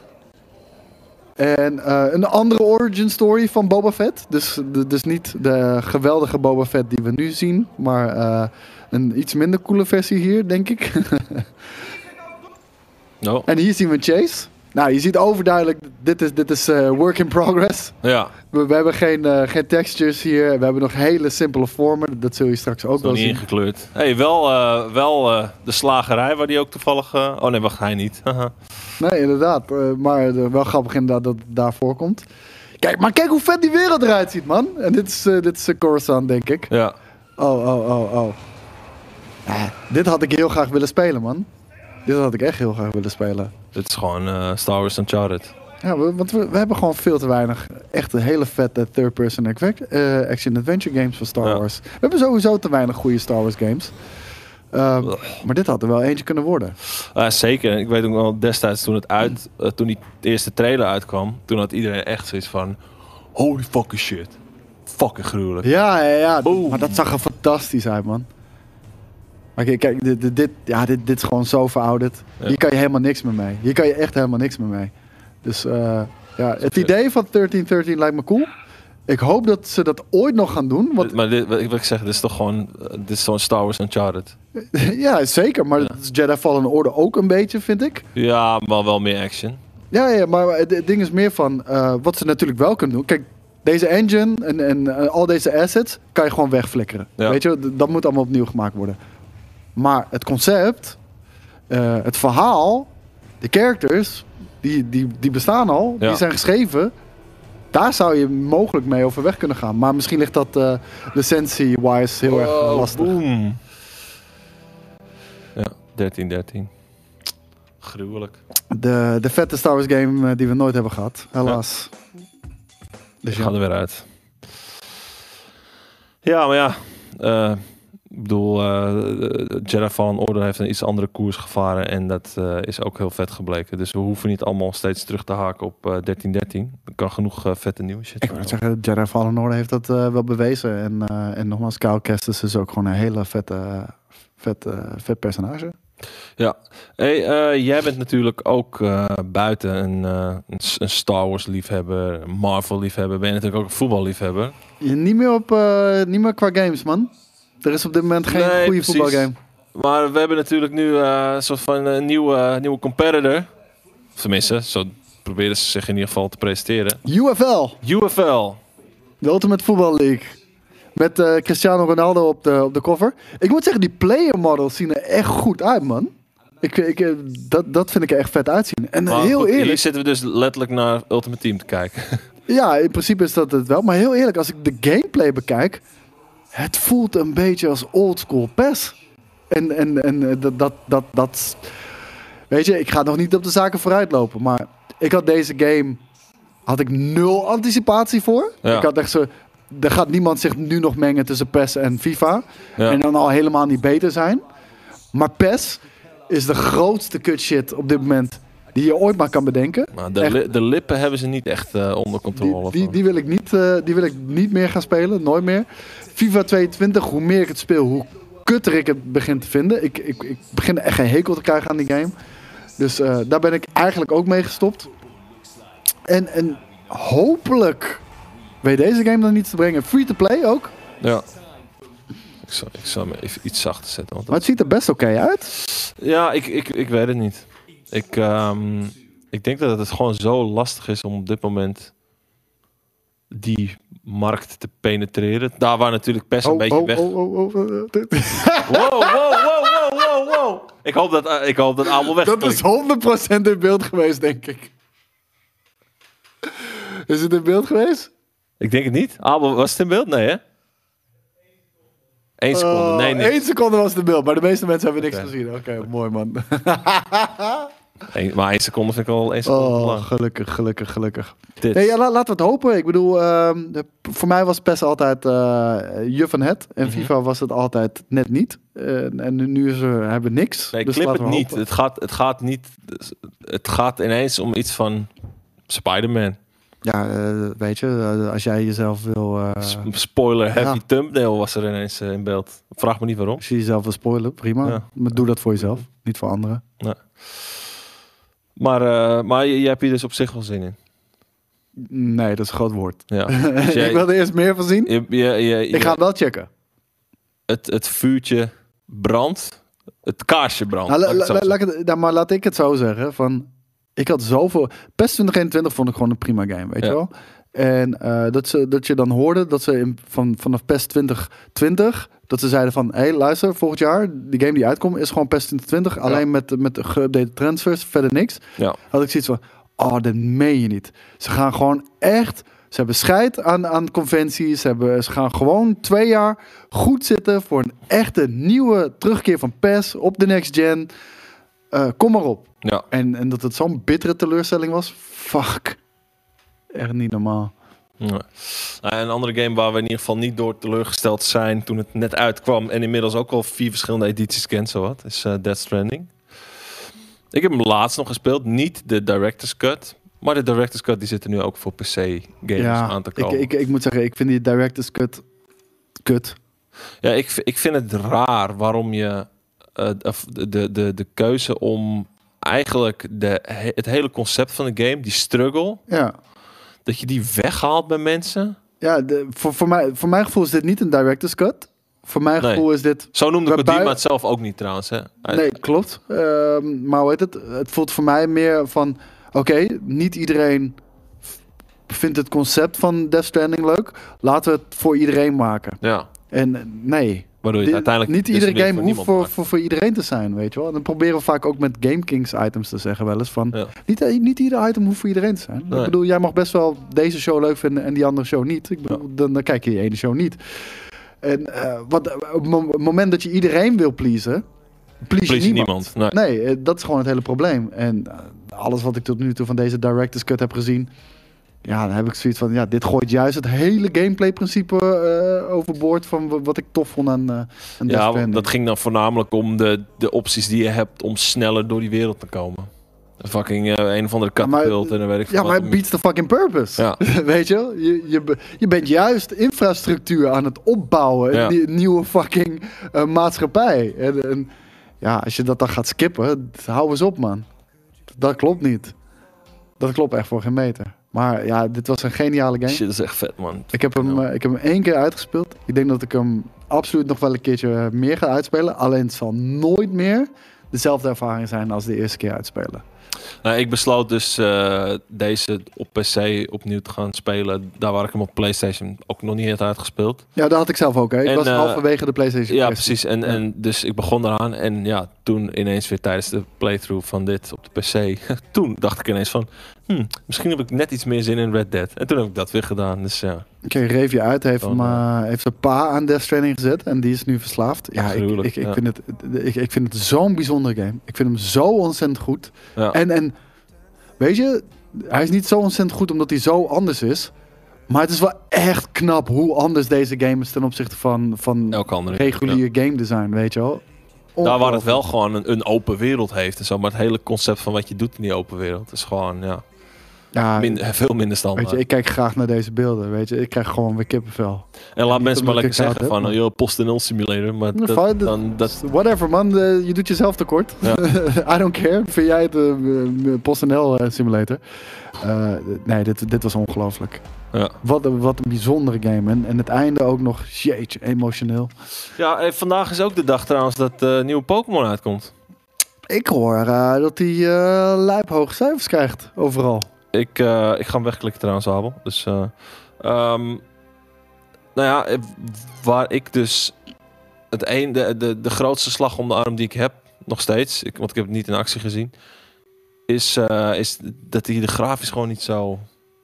En eh, een andere origin story van Boba Fett. Dus, de- dus niet de geweldige Boba Fett die we nu zien. Maar eh, een iets minder coole versie hier, denk ik. *laughs* Oh, en hier zien we Chase. Nou, je ziet overduidelijk, dit is, dit is eh, work in progress. ja, We, we hebben geen, eh, geen textures hier. We hebben nog hele simpele vormen. Dat zul je straks ook wel niet zien. ingekleurd. hey, wel, eh, wel de slagerij waar die ook toevallig... oh nee, wacht, hij niet. Haha. Nee, inderdaad. Maar wel grappig inderdaad dat het daar voorkomt. Kijk, maar kijk hoe vet die wereld eruit ziet, man. En dit is, dit is Coruscant, denk ik. ja, Oh, oh, oh, oh. Ja, dit had ik heel graag willen spelen, man. Dit had ik echt heel graag willen spelen. Dit is gewoon eh, Star Wars Uncharted. Ja, want we, we hebben gewoon veel te weinig echt een hele vette third-person acve- eh, action-adventure games van Star Ja. Wars. We hebben sowieso te weinig goede Star Wars games. Ehm, maar dit had er wel eentje kunnen worden. Eh, zeker. Ik weet ook wel destijds toen het uit, toen die eerste trailer uitkwam, toen had iedereen echt zoiets van, holy fucking shit, fucking gruwelijk. Ja, ja, ja. Maar dat zag er fantastisch uit, man. Maar kijk, kijk dit, dit, dit- ja, dit, dit is gewoon zo verouderd. Ja. Hier kan je helemaal niks meer mee. Hier kan je echt helemaal niks meer mee. Dus eh, ja, het idee van 1313 lijkt me cool. Ik hoop dat ze dat ooit nog gaan doen. Want Maar dit, wat ik wil zeggen, dit is toch gewoon, eh, dit is zo'n Star Wars Uncharted. *laughs* ja, zeker. Maar Ja. dat is Jedi Fallen Order ook een beetje, vind ik. Ja, maar wel meer action. Ja, ja maar het, ding is meer van eh, wat ze natuurlijk wel kunnen doen. Kijk, deze engine en, en al deze assets kan je gewoon wegflikkeren. Ja. Weet je, dat moet allemaal opnieuw gemaakt worden. Maar het concept, eh, het verhaal, de characters, die, die, die bestaan al, Ja. die zijn geschreven. Daar zou je mogelijk mee overweg kunnen gaan. Maar misschien ligt dat eh licentie-wise heel erg eh, lastig. boom. Ja, 13, 13. Gruwelijk. De, de vette Star Wars game die we nooit hebben gehad, helaas. Dus Ik ja. ga er weer uit. Ja, maar ja. Ik bedoel, eh Jedi Fallen Order heeft een iets andere koers gevaren. En dat eh, is ook heel vet gebleken. Dus we hoeven niet allemaal steeds terug te haken op eh 1313. Er kan genoeg vette nieuwe shit Ik wil zeggen, Jedi Fallen Order heeft dat wel bewezen. En, en nogmaals, Kyle Kestis is ook gewoon een hele vette, vet, eh, vet personage. Ja, hey, uh, jij bent natuurlijk ook uh, buiten een, uh, een, Star Wars liefhebber, Marvel liefhebber. Ben je natuurlijk ook een voetballiefhebber? Ja, niet, meer op, niet meer qua games, man. Er is op dit moment geen nee, goede voetbalgame. Maar we hebben natuurlijk nu een soort van een nieuwe, nieuwe competitor. Of tenminste, zo proberen ze zich in ieder geval te presenteren. UFL. UFL. De Ultimate Football League. Met uh, Cristiano Ronaldo op de, op de cover. Ik moet zeggen, die player models zien er echt goed uit, man. Ik, ik, eh, dat, dat vind ik er echt vet uitzien. En heel eerlijk... Hier zitten we dus letterlijk naar Ultimate Team te kijken. *laughs* ja, in principe is dat het wel. Maar heel eerlijk, als ik de gameplay bekijk... Het voelt een beetje als oldschool PES. En, en, en eh, dat, dat, dat, dat... Weet je, ik ga nog niet op de zaken vooruit lopen. Maar ik had deze game... Had ik nul anticipatie voor. Ik had echt zo er gaat niemand zich nu nog mengen tussen PES en FIFA. En dan al helemaal niet beter zijn. Maar PES is de grootste kut shit op dit moment die je ooit maar kan bedenken. Maar de, de lippen hebben ze niet echt uh, onder controle. Die, die, die, wil ik niet, uh, die wil ik niet meer gaan spelen, nooit meer. FIFA 22, hoe meer ik het speel, hoe kutter ik het begin te vinden. Ik, ik, ik begin echt een hekel te krijgen aan die game. Dus uh, daar ben ik eigenlijk ook mee gestopt. En, en hopelijk Weet deze game dan niet te brengen? Free to play ook? Ja. Ik zal, ik zal me even iets zachter zetten. Want maar het ziet er best oké uit. Ja, ik, ik, ik weet het niet. Ik, um, ik denk dat het gewoon zo lastig is om op dit moment die markt te penetreren. Daar waar natuurlijk PES een oh, beetje oh, weg... Oh, oh, oh, *laughs* wow, wow, wow, wow, wow, wow. Ik hoop dat, uh, ik hoop dat Abel weg Dat is 100% in beeld geweest, denk ik. Is het in beeld geweest? Ik denk het niet. Abel, was het in beeld? Nee, hè? Eén seconde. nee, niet. Eén seconde was het in beeld, maar de meeste mensen hebben niks gezien. Oké, mooi man. *laughs* maar één seconde vind ik al één seconde oh, lang. Gelukkig, gelukkig, gelukkig. Nee, ja, laten we het hopen. Ik bedoel, uh, voor mij was PES altijd uh, je van het. En mm FIFA was het altijd net niet. Uh, en nu is er, hebben we niks. Nee, dus clip het niet. Het gaat, het gaat niet. Het gaat ineens om iets van Spider-Man. Ja, uh, weet je, als jij jezelf wil... Spoiler, heavy ja. thumbnail was er ineens in beeld. Vraag me niet waarom. Als je jezelf wil spoilen, prima. Ja. Maar doe dat voor jezelf, niet voor anderen. Nee. Maar, maar jij hebt hier dus op zich wel zin in? Nee, dat is een groot woord. Ja. *laughs* Dus jij, ik wil er eerst meer van zien. Je, je, ik ga het wel checken. Het, het vuurtje brandt. Het kaarsje brandt. Nou, la, la, la, nou, maar laat ik het zo zeggen. Van, ik had zoveel... PES 2021 vond ik gewoon een prima game, weet je wel? En uh, dat, ze, dat je dan hoorde dat ze in, van, vanaf PES 2020... dat ze zeiden van... hé, hey, luister, volgend jaar, die game die uitkomt... is gewoon PES 2020. Ja. Alleen met, met geüpdate transfers, verder niks. Ja. Had ik zoiets van... oh, dat meen je niet. Ze gaan gewoon echt... Ze hebben scheid aan, aan conventies. Ze, hebben, ze gaan gewoon twee jaar goed zitten voor een echte nieuwe terugkeer van PES op de next gen. Uh, kom maar op. Ja. En, en dat het zo'n bittere teleurstelling was. Fuck. Echt niet normaal. Ja. Nou, een andere game waar we in ieder geval niet door teleurgesteld zijn toen het net uitkwam en inmiddels ook al vier verschillende edities kent, zo wat, is uh, Death Stranding. Ik heb hem laatst nog gespeeld, niet de Director's Cut, maar de Director's Cut die zit er nu ook voor PC games aan te komen. Ik, ik, ik moet zeggen, ik vind die Director's Cut kut. Ja, ik, ik vind het raar waarom je uh, de, de, de keuze om eigenlijk de, het hele concept van de game, die struggle, ja. Dat je die weghaalt bij mensen. Ja, de, voor, voor, mij, voor mijn gevoel is dit niet een director's cut. Voor mijn gevoel is dit... Zo noemde het het zelf ook niet trouwens. Hè? Nee, klopt. Uh, maar hoe heet het? Het voelt voor mij meer van... Oké, niet iedereen vindt het concept van Death Stranding leuk. Laten we het voor iedereen maken. Ja. En nee, Waardoor je uiteindelijk niet iedere game hoeft voor, voor, voor, iedereen te zijn, weet je wel. En dan proberen we vaak ook met Game Kings items te zeggen wel eens van... Niet, niet ieder item hoeft voor iedereen te zijn. Ik bedoel, jij mag best wel deze show leuk vinden en die andere show niet. Ik bedoel, dan, dan kijk je die ene show niet. En uh, wat, op het moment dat je iedereen wil pleasen, please, je niemand. niemand. Nee. nee. Eh, dat is gewoon het hele probleem. En uh, alles wat ik tot nu toe van deze Director's Cut heb gezien... Ja, dan heb ik zoiets van, ja, dit gooit juist het hele gameplay-principe uh, overboord van wat ik tof vond aan, uh, Ja, dat ging dan voornamelijk om de, de opties die je hebt om sneller door die wereld te komen. Fucking uh, een of andere katapult ja, en dan weet ik Ja, maar het beats the fucking purpose. Ja. *laughs* weet je? Je, je? je bent juist infrastructuur aan het opbouwen. Ja. Die nieuwe fucking maatschappij. En, en Ja, als je dat dan gaat skippen, hou eens op, man. Dat klopt niet. Dat klopt echt voor geen meter. Maar ja, dit was een geniale game. Shit, is echt vet, man. Ik heb, hem, uh, ik heb hem één keer uitgespeeld. Ik denk dat ik hem absoluut nog wel een keertje meer ga uitspelen. Alleen het zal nooit meer dezelfde ervaring zijn als de eerste keer uitspelen. Nou, ik besloot dus uh, deze op PC opnieuw te gaan spelen. Daar waar ik hem op PlayStation ook nog niet had uitgespeeld. Ja, dat had ik zelf ook. Hè. Ik en, was halverwege de PlayStation. Ja, precies. En, ja. en dus ik begon eraan. En ja, toen ineens weer tijdens de playthrough van dit op de PC. *laughs* toen dacht ik ineens van... Hmm, misschien heb ik net iets meer zin in Red Dead. En toen heb ik dat weer gedaan. Dus ja. Oké, okay, Review uit heeft, hem, uh, heeft zijn pa aan Death Stranding gezet. En die is nu verslaafd. Ja, ik, ik, ik, ja. Vind het, ik, ik vind het zo'n bijzondere game. Ik vind hem zo ontzettend goed. Ja. En, en weet je, hij is niet zo ontzettend goed omdat hij zo anders is. Maar het is wel echt knap hoe anders deze game is ten opzichte van, van andere, regulier game design, weet je wel. Daar waar het wel gewoon een, een, open wereld heeft en zo. Maar het hele concept van wat je doet in die open wereld is gewoon, ja... Ja, minder, veel minder standaard. Weet je, ik kijk graag naar deze beelden, weet je. Ik krijg gewoon weer kippenvel. En laat mensen maar lekker zeggen van, heb, joh, post-nul simulator. Maar dat, dan, dat... Whatever man, uh, je doet jezelf tekort. Ja. *laughs* I don't care. Vind jij het uh, post-nl simulator? Uh, nee, dit, dit was ongelooflijk. Ja. Wat, wat een bijzondere game. En, en het einde ook nog, jeetje, emotioneel. Ja, vandaag is ook de dag trouwens dat uh, nieuwe Pokémon uitkomt. Ik hoor uh, dat hij uh, lijphoge cijfers krijgt, overal. Ik, uh, ik ga hem wegklikken trouwens, Abel. Dus, uh, um, nou ja, waar ik dus het een, de, de, de grootste slag om de arm die ik heb, nog steeds, ik, want ik heb het niet in actie gezien, is, uh, is dat hij de grafisch gewoon niet zo...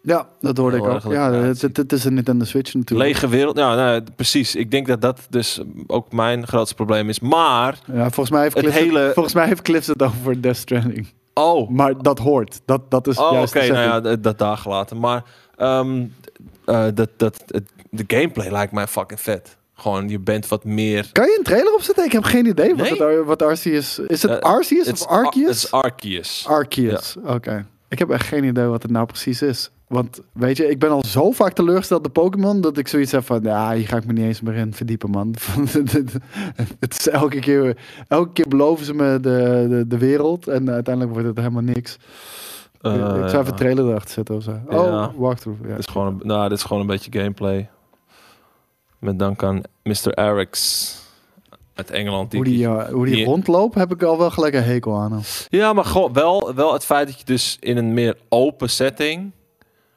Ja, dat hoorde ik ook. Ja, het, het, het, is een Nintendo Switch natuurlijk. Lege wereld, ja, nou, precies. Ik denk dat dat dus ook mijn grootste probleem is. Maar ja, volgens mij heeft Cliff, het hele... volgens mij heeft Cliff het over Death Stranding. Oh. Maar dat hoort. Dat, dat is oh, juist Oké, nou ja, dat daar gelaten. Maar um, uh, dat, dat, de gameplay lijkt mij fucking vet. Gewoon, je bent wat meer... Kan je een trailer opzetten? Ik heb geen idee nee? wat, het, wat Arceus... Is het uh, Arceus of Arceus? Het is Arceus. Arceus, ja. oké. Ik heb echt geen idee wat het nou precies is. Want weet je, ik ben al zo vaak teleurgesteld de Pokémon dat ik zoiets heb van, ja, hier ga ik me niet eens meer in verdiepen, man. *laughs* het is elke keer, elke keer beloven ze me de, de, de wereld en uiteindelijk wordt het helemaal niks. Uh, ik zou even een trailer erachter zetten of zo. Oh, ja. walkthrough. Ja. Dit is gewoon, een, nou, dit is gewoon een beetje gameplay. Met dank aan Mr. Erics uit Engeland. Die, hoe die, uh, hoe die, die rondloopt, heb ik al wel gelijk een hekel aan. Ja, maar gewoon wel, wel het feit dat je dus in een meer open setting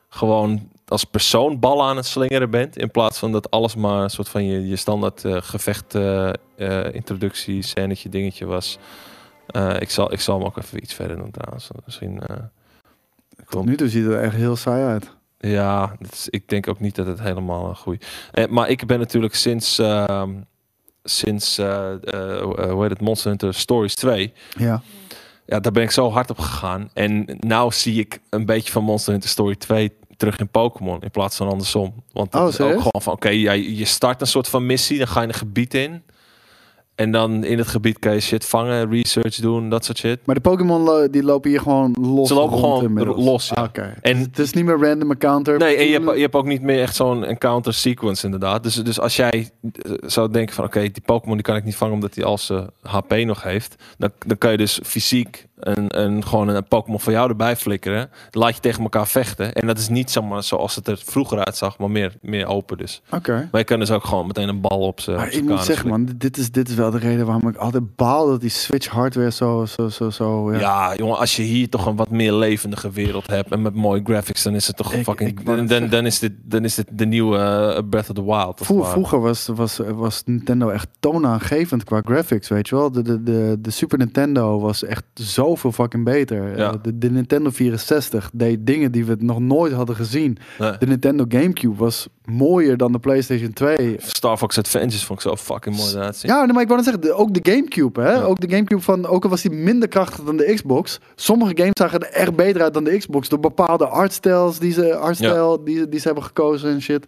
gewoon als persoon ballen aan het slingeren bent. In plaats van dat alles maar een soort van je, je standaard uh, gevecht uh, uh, introductie, scènetje, dingetje was. ik, zal, ik zal hem ook even iets verder doen trouwens. Misschien, Tot nu toe ziet het er echt heel saai uit. Ja, is, ik denk ook niet dat het helemaal goed is. maar ik ben natuurlijk sinds, ehm, sinds hoe heet het, Monster Hunter Stories 2... Ja ja, daar ben ik zo hard op gegaan. En nou zie ik een beetje van Monster Hunter Story 2 terug in Pokémon in plaats van andersom. Want dat oh, is ook gewoon van, oké, okay, je start een soort van missie, dan ga je een gebied in. En dan in het gebied kan je shit vangen, research doen, dat soort shit. Maar de Pokémon die lopen hier gewoon los. Ze lopen gewoon los. Ja. Ah, Oké. En het is niet meer random encounter. Nee, en je hebt, je hebt ook niet meer echt zo'n encounter sequence inderdaad. Dus, dus als jij eh, zou denken van oké, die Pokémon die kan ik niet vangen omdat hij al zijn HP nog heeft, dan, dan kan je dus fysiek een, een, gewoon een Pokémon van jou erbij flikkeren. Laat je tegen elkaar vechten. En dat is niet zomaar zoals het er vroeger uitzag, maar meer, meer open dus. Oké. Maar je kan dus ook gewoon meteen een bal op ze. Maar ik moet zeggen, man, dit is, dit is wel de reden waarom ik altijd baal dat die Switch hardware zo, zo, zo, zo. Ja. ja, jongen, als je hier toch een wat meer levendige wereld hebt en met mooie graphics, dan is het toch ik, fucking. Ik dan, dan, dan, is dit, dan is dit de nieuwe uh, Breath of the Wild. Vroeger, vroeger was, was, was Nintendo echt toonaangevend qua graphics, weet je wel. De, de, de, de Super Nintendo was echt zoveel fucking beter. Ja. Uh, de, de, Nintendo 64 deed dingen die we nog nooit hadden gezien. Nee. De Nintendo GameCube was mooier dan de PlayStation 2. Star Fox Adventures vond ik zo fucking mooi eruit Ja, nee, maar ik wou net zeggen, ook de GameCube, hè? Ja. Ook de GameCube van, ook al was die minder krachtig dan de Xbox. Sommige games zagen er echt beter uit dan de Xbox. Door bepaalde artstyles die ze, artstyle ja. die, die ze hebben gekozen en shit.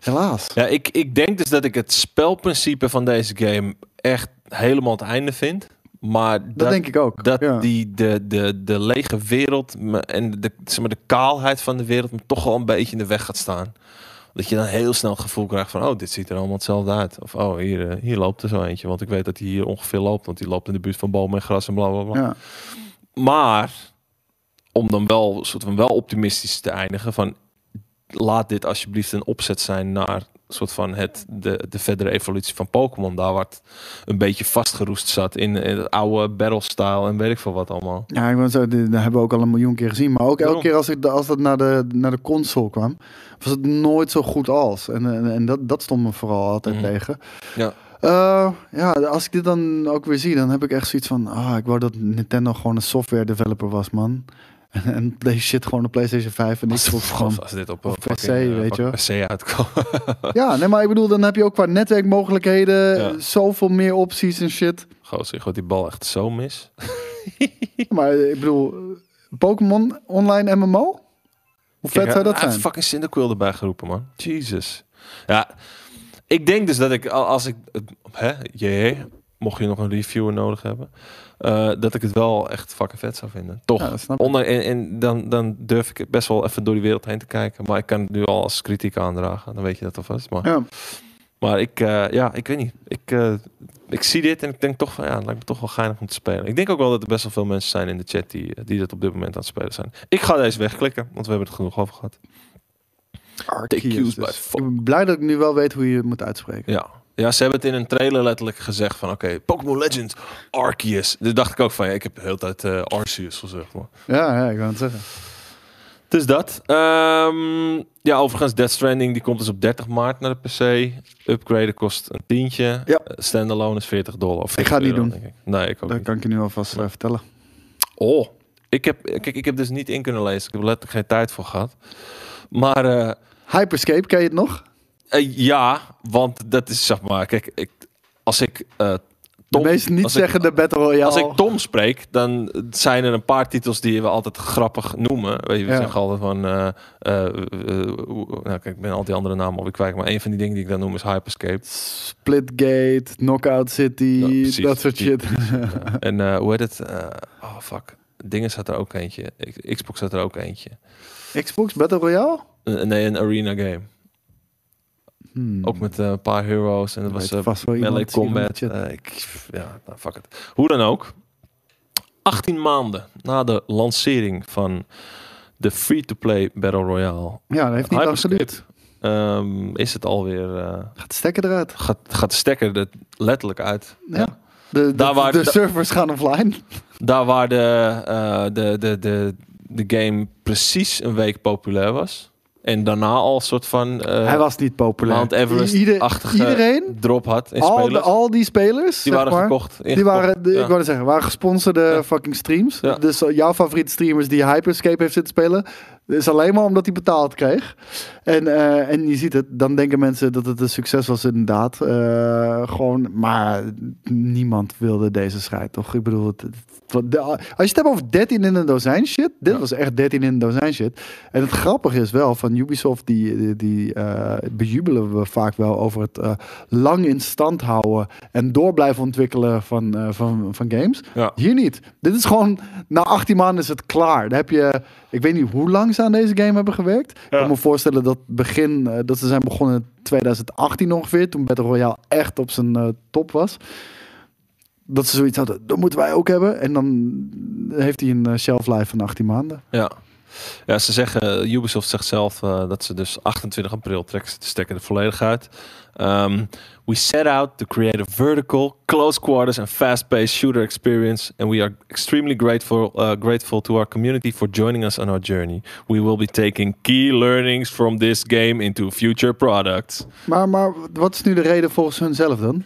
Helaas. Ja, ik, ik denk dus dat ik het spelprincipe van deze game echt helemaal het einde vind. Maar dat, dat, denk ik ook. Dat ja. die, de, de, de lege wereld en de, zeg maar, de kaalheid van de wereld me toch wel een beetje in de weg gaat staan. Dat je dan heel snel het gevoel krijgt van, oh, dit ziet er allemaal hetzelfde uit. Of, oh, hier, hier loopt er zo eentje. Want ik weet dat hij hier ongeveer loopt. Want die loopt in de buurt van bomen en gras en bla, bla, bla. Ja. Maar, om dan wel, soort van wel optimistisch te eindigen van, laat dit alsjeblieft een opzet zijn naar soort van het, de, de verdere evolutie van Pokémon. Daar wat een beetje vastgeroest zat in, in het oude battle-style en weet ik veel wat allemaal. Ja, ik zeggen, dat hebben we ook al een miljoen keer gezien. Maar ook elke Waarom? keer als, ik, als dat naar de, naar de console kwam, was het nooit zo goed als. En, en, en dat, dat stond me vooral altijd Mhm. tegen. Ja. Eh, ja, als ik dit dan ook weer zie, dan heb ik echt zoiets van... Ah, ik wou dat Nintendo gewoon een software developer was, man. *laughs* En, deze shit gewoon op PlayStation 5 en Xbox gewoon... Als dit op, op een PC, fucking, eh, weet je PC uitkomt. *laughs* Ja, nee, maar ik bedoel, dan heb je ook qua netwerkmogelijkheden Ja. zoveel meer opties en shit. Gozer, je gooit die bal echt zo mis. *laughs* Maar eh, ik bedoel, eh, Pokémon online MMO? Hoe vet Kijk, zou dat hij zijn? heeft fucking Cyndaquil erbij geroepen, man. Jesus. Ja, ik denk dus dat ik, al- als ik, hè, jee, mocht je nog een reviewer nodig hebben, eh, dat ik het wel echt fucking vet zou vinden. Toch. Ja, snap. Onder, en, en dan, dan durf ik best wel even door die wereld heen te kijken. Maar ik kan het nu al als kritiek aandragen. Dan weet je dat alvast. Maar, Ja. maar ik, eh, ja, ik weet niet. Ik, eh, ik zie dit en ik denk toch van, ja, het lijkt me toch wel geinig om te spelen. Ik denk ook wel dat er best wel veel mensen zijn in de chat die, die dat op dit moment aan het spelen zijn. Ik ga deze wegklikken, want we hebben het genoeg over gehad. Arceus dus. fo- Ik ben blij dat ik nu wel weet hoe je het moet uitspreken. Ja. Ja, ze hebben het in een trailer letterlijk gezegd van oké, Pokémon Legends, Arceus. Dus dacht ik ook van ja, ik heb de hele tijd eh Arceus gezegd. Maar. Ja, ja, ik wou het zeggen. Dus dat. Ehm, ja, overigens, Death Stranding die komt dus op 30 maart naar de PC. Upgraden kost een tientje. Ja. Eh, Standalone is 40 dollar. Of Ik ga het 40 niet doen. ik. Nee, ik ook Dat niet. kan ik je nu alvast eh, vertellen. Oh, ik heb, kijk, ik heb dus niet in kunnen lezen. Ik heb er letterlijk geen tijd voor gehad. Maar Hyperscape, ken je het nog? Eh, ja, want dat is zeg maar, kijk, ik, als ik De Tom, meest niet als ik- zeggende Battle Royale. Als ik Tom spreek, dan zijn er een paar titels die we altijd grappig noemen. Weet je, we Ja. zeggen altijd van... eh, nou, kijk, ik ben al die andere namen alweer kwijt. Maar een van die dingen die ik dan noem is Hyperscape. Splitgate, Knockout City, Ja, dat soort shit. ja. *laughs* En hoe heet het? Oh, fuck. Dingen zat er ook eentje. Xbox zat er ook eentje. Xbox Battle Royale? Nee, een arena game. Hmm. Ook met eh, een paar heroes. En dat was eh, vast wel combat. Eh, ik, ja, nou, fuck it. Hoe dan ook. 18 maanden na de lancering van de free-to-play Battle Royale ja, dat heeft niet lang geduurd. ehm, is het alweer... eh Gaat de stekker eruit. gaat, gaat de stekker er letterlijk uit. Ja. De, de, Daar waar- de servers gaan offline. Daar waar de, eh, de, de, de, de game precies een week populair was. En daarna al een soort van eh, Hij was niet populair. Mount Everest Ieder- achtige iedereen, drop had in al, de, al die spelers, die waren maar, gekocht. Die waren, de, Ja. ik wou zeggen, waren gesponsorde Ja. fucking streams. Ja. Dus jouw favoriete streamers die Hyperscape heeft zitten spelen, is alleen maar omdat hij betaald kreeg. En, eh, en je ziet het, dan denken mensen dat het een succes was inderdaad. Eh, gewoon, maar niemand wilde deze strijd, toch? Ik bedoel, het, de- als je het hebt over 13 in een dozijn shit, dit Ja. was echt 13 in een dozijn shit. En het grappige is wel, van Ubisoft, die, die, die eh, bejubelen we vaak wel over het eh, lang in stand houden en door blijven ontwikkelen van, eh, van, van games. Ja. Hier niet. Dit is gewoon, na 18 maanden is het klaar. Dan heb je, ik weet niet hoe lang ze aan deze game hebben gewerkt. Ik kan me voorstellen dat begin, dat ze zijn begonnen in 2018 ongeveer, toen Battle Royale echt op zijn top was. Dat ze zoiets hadden, dat moeten wij ook hebben. En dan heeft hij een eh, shelf life van 18 maanden. Ja. ja, ze zeggen, Ubisoft zegt zelf eh, dat ze dus 28 april trekken ze de stekker er volledig uit. Um, we set out to create a vertical, close quarters and fast-paced shooter experience, and we are extremely grateful, uh, grateful to our community for joining us on our journey. We will be taking key learnings from this game into future products. Maar, maar wat is nu de reden volgens hun zelf dan?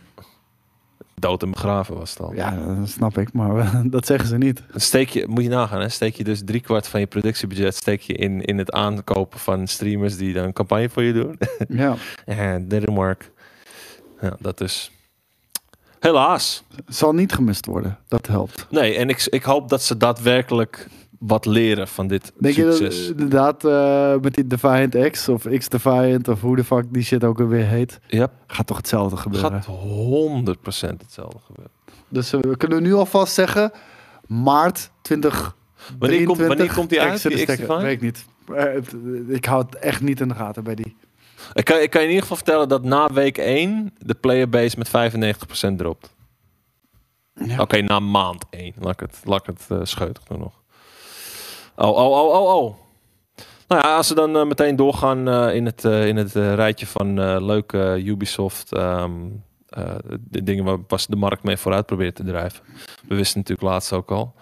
Dood en begraven was het al. Ja, dat snap ik, maar *laughs* dat zeggen ze niet. Dan steek je, moet je nagaan, hè? steek je dus driekwart van je productiebudget steek je in, in het aankopen van streamers die dan een campagne voor je doen. *laughs* Ja. Didn't work. Ja, dat is. Helaas. Zal niet gemist worden. Dat helpt. Nee, en ik, ik hoop dat ze daadwerkelijk wat leren van dit Denk je dat succes. inderdaad eh, met die Defiant X of X Defiant of hoe de fuck die shit ook weer heet, Ja, gaat toch hetzelfde gebeuren? gaat 100% hetzelfde gebeuren. Dus eh, we kunnen nu alvast zeggen, maart 20. Wanneer komt- wanneer komt die uit, die X Weet Defiant? ik niet. Eh, Ik hou het echt niet in de gaten bij die. Ik kan, ik kan je in ieder geval vertellen dat na week 1 de playerbase met 95% dropt. Ja. Oké, na maand 1. Laat ik het, laat ik het uh, scheutig doen nog. Oh, oh, oh, oh, oh. Nou ja, als we dan uh, meteen doorgaan uh, in het, in het rijtje van leuke Ubisoft... Um, de dingen waar pas de markt mee vooruit probeert te drijven. We wisten natuurlijk laatst ook al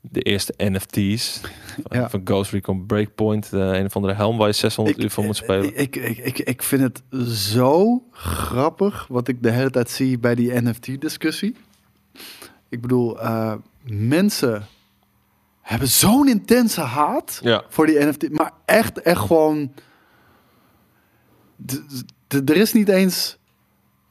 de eerste NFT's *laughs* ja. van Ghost Recon Breakpoint. Een of andere helm waar je 600 uur voor moet spelen. Ik, ik, ik, ik vind het zo grappig wat ik de hele tijd zie bij die NFT-discussie. Ik bedoel, mensen hebben zo'n intense haat ja. voor die NFT. Maar echt, echt gewoon... Er is niet eens...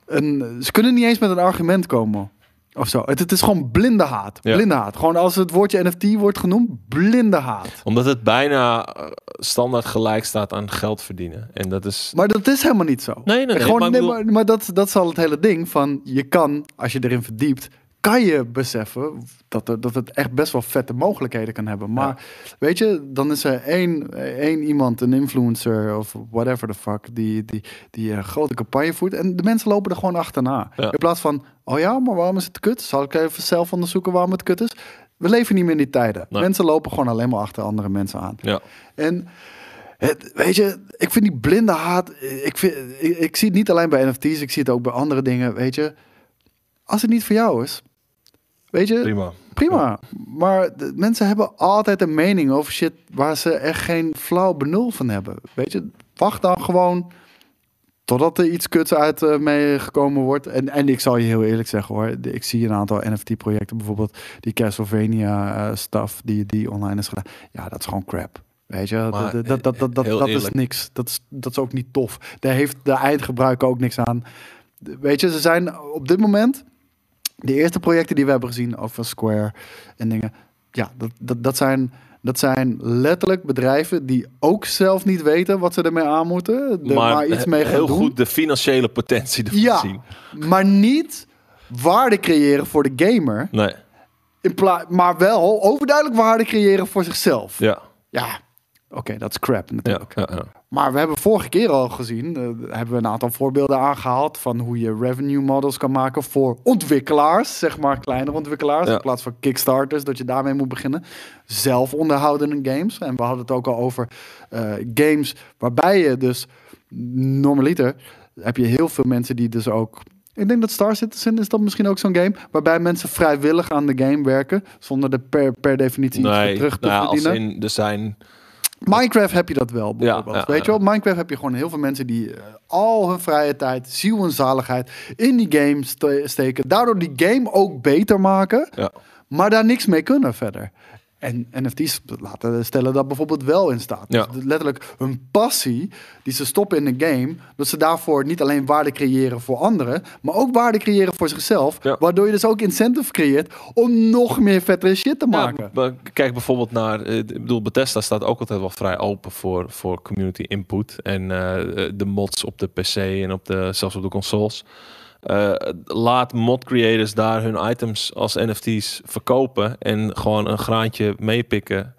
Een, ze kunnen niet eens met een argument komen. Of zo. Het, het is gewoon blinde haat. Ja. Blinde haat. Gewoon als het woordje NFT wordt genoemd, blinde haat. Omdat het bijna eh, standaard gelijk staat aan geld verdienen. En dat is... Maar dat is helemaal niet zo. Nee, nee, nee. Gewoon, maar, nee, bedoel... maar, maar dat, dat is al het hele ding van je kan, als je erin verdiept, kan je beseffen dat, er, dat het echt best wel vette mogelijkheden kan hebben. Maar ja. weet je, dan is er één, één iemand, een influencer of whatever the fuck, die, die, die een grote campagne voert. En de mensen lopen er gewoon achterna. Ja. In plaats van, oh ja, maar waarom is het kut? Zal ik even zelf onderzoeken waarom het kut is? We leven niet meer in die tijden. Nee. Mensen lopen gewoon alleen maar achter andere mensen aan. Ja. En het, weet je, ik vind die blinde haat. Ik, vind, ik, ik, zie het niet alleen bij NFT's, ik zie het ook bij andere dingen. Weet je, als het niet voor jou is, weet je, Prima. prima. Ja. Maar de, mensen hebben altijd een mening over shit waar ze echt geen flauw benul van hebben. Weet je, wacht dan gewoon totdat er iets kuts uit uh, meegekomen wordt. En, en ik zal je heel eerlijk zeggen hoor, ik zie een aantal NFT-projecten, bijvoorbeeld die Castlevania uh, stuff die, die online is gedaan. Ja, dat is gewoon crap. Weet je, Maar dat, dat, dat, dat, dat, is niks. Dat is, dat is ook niet tof. Daar heeft de eindgebruiker ook niks aan. Weet je, ze zijn op dit moment de eerste projecten die we hebben gezien over Square en dingen. Ja, dat, dat, dat, zijn, dat zijn letterlijk bedrijven die ook zelf niet weten wat ze ermee aan moeten. Er maar, maar iets mee gaan heel doen. goed de financiële potentie ervan Ja. zien. Maar niet waarde creëren voor de gamer. Nee. In maar wel overduidelijk waarde creëren voor zichzelf. Ja. Ja, oké, dat is crap natuurlijk. ja, ja. Maar we hebben vorige keer al gezien, uh, hebben we een aantal voorbeelden aangehaald van hoe je revenue models kan maken voor ontwikkelaars, zeg maar kleinere ontwikkelaars, in plaats van kickstarters, dat je daarmee moet beginnen. Zelf onderhoudende games. En we hadden het ook al over uh, games waarbij je dus normaliter heb je heel veel mensen die dus ook ik denk dat Star Citizen is dat misschien ook zo'n game waarbij mensen vrijwillig aan de game werken zonder er per, per definitie iets Nee, terug te nou ja, als verdienen. in, er zijn... Minecraft heb je dat wel, bijvoorbeeld. ja, Weet je wel, Minecraft heb je gewoon heel veel mensen die uh, al hun vrije tijd, ziel en zaligheid in die game ste steken. Daardoor die game ook beter maken, Ja. maar daar niks mee kunnen verder. En NFT's laten stellen dat bijvoorbeeld wel in staat. Ja. Dus letterlijk hun passie die ze stoppen in een game, dat ze daarvoor niet alleen waarde creëren voor anderen, maar ook waarde creëren voor zichzelf. Ja. Waardoor je dus ook incentive creëert om nog meer vettere shit te maken. Ja, kijk bijvoorbeeld naar, eh, ik bedoel, Bethesda staat ook altijd wel vrij open voor, voor community input en eh, de mods op de PC en op de, zelfs op de consoles. Eh, laat mod creators daar hun items als NFT's verkopen en gewoon een graantje meepikken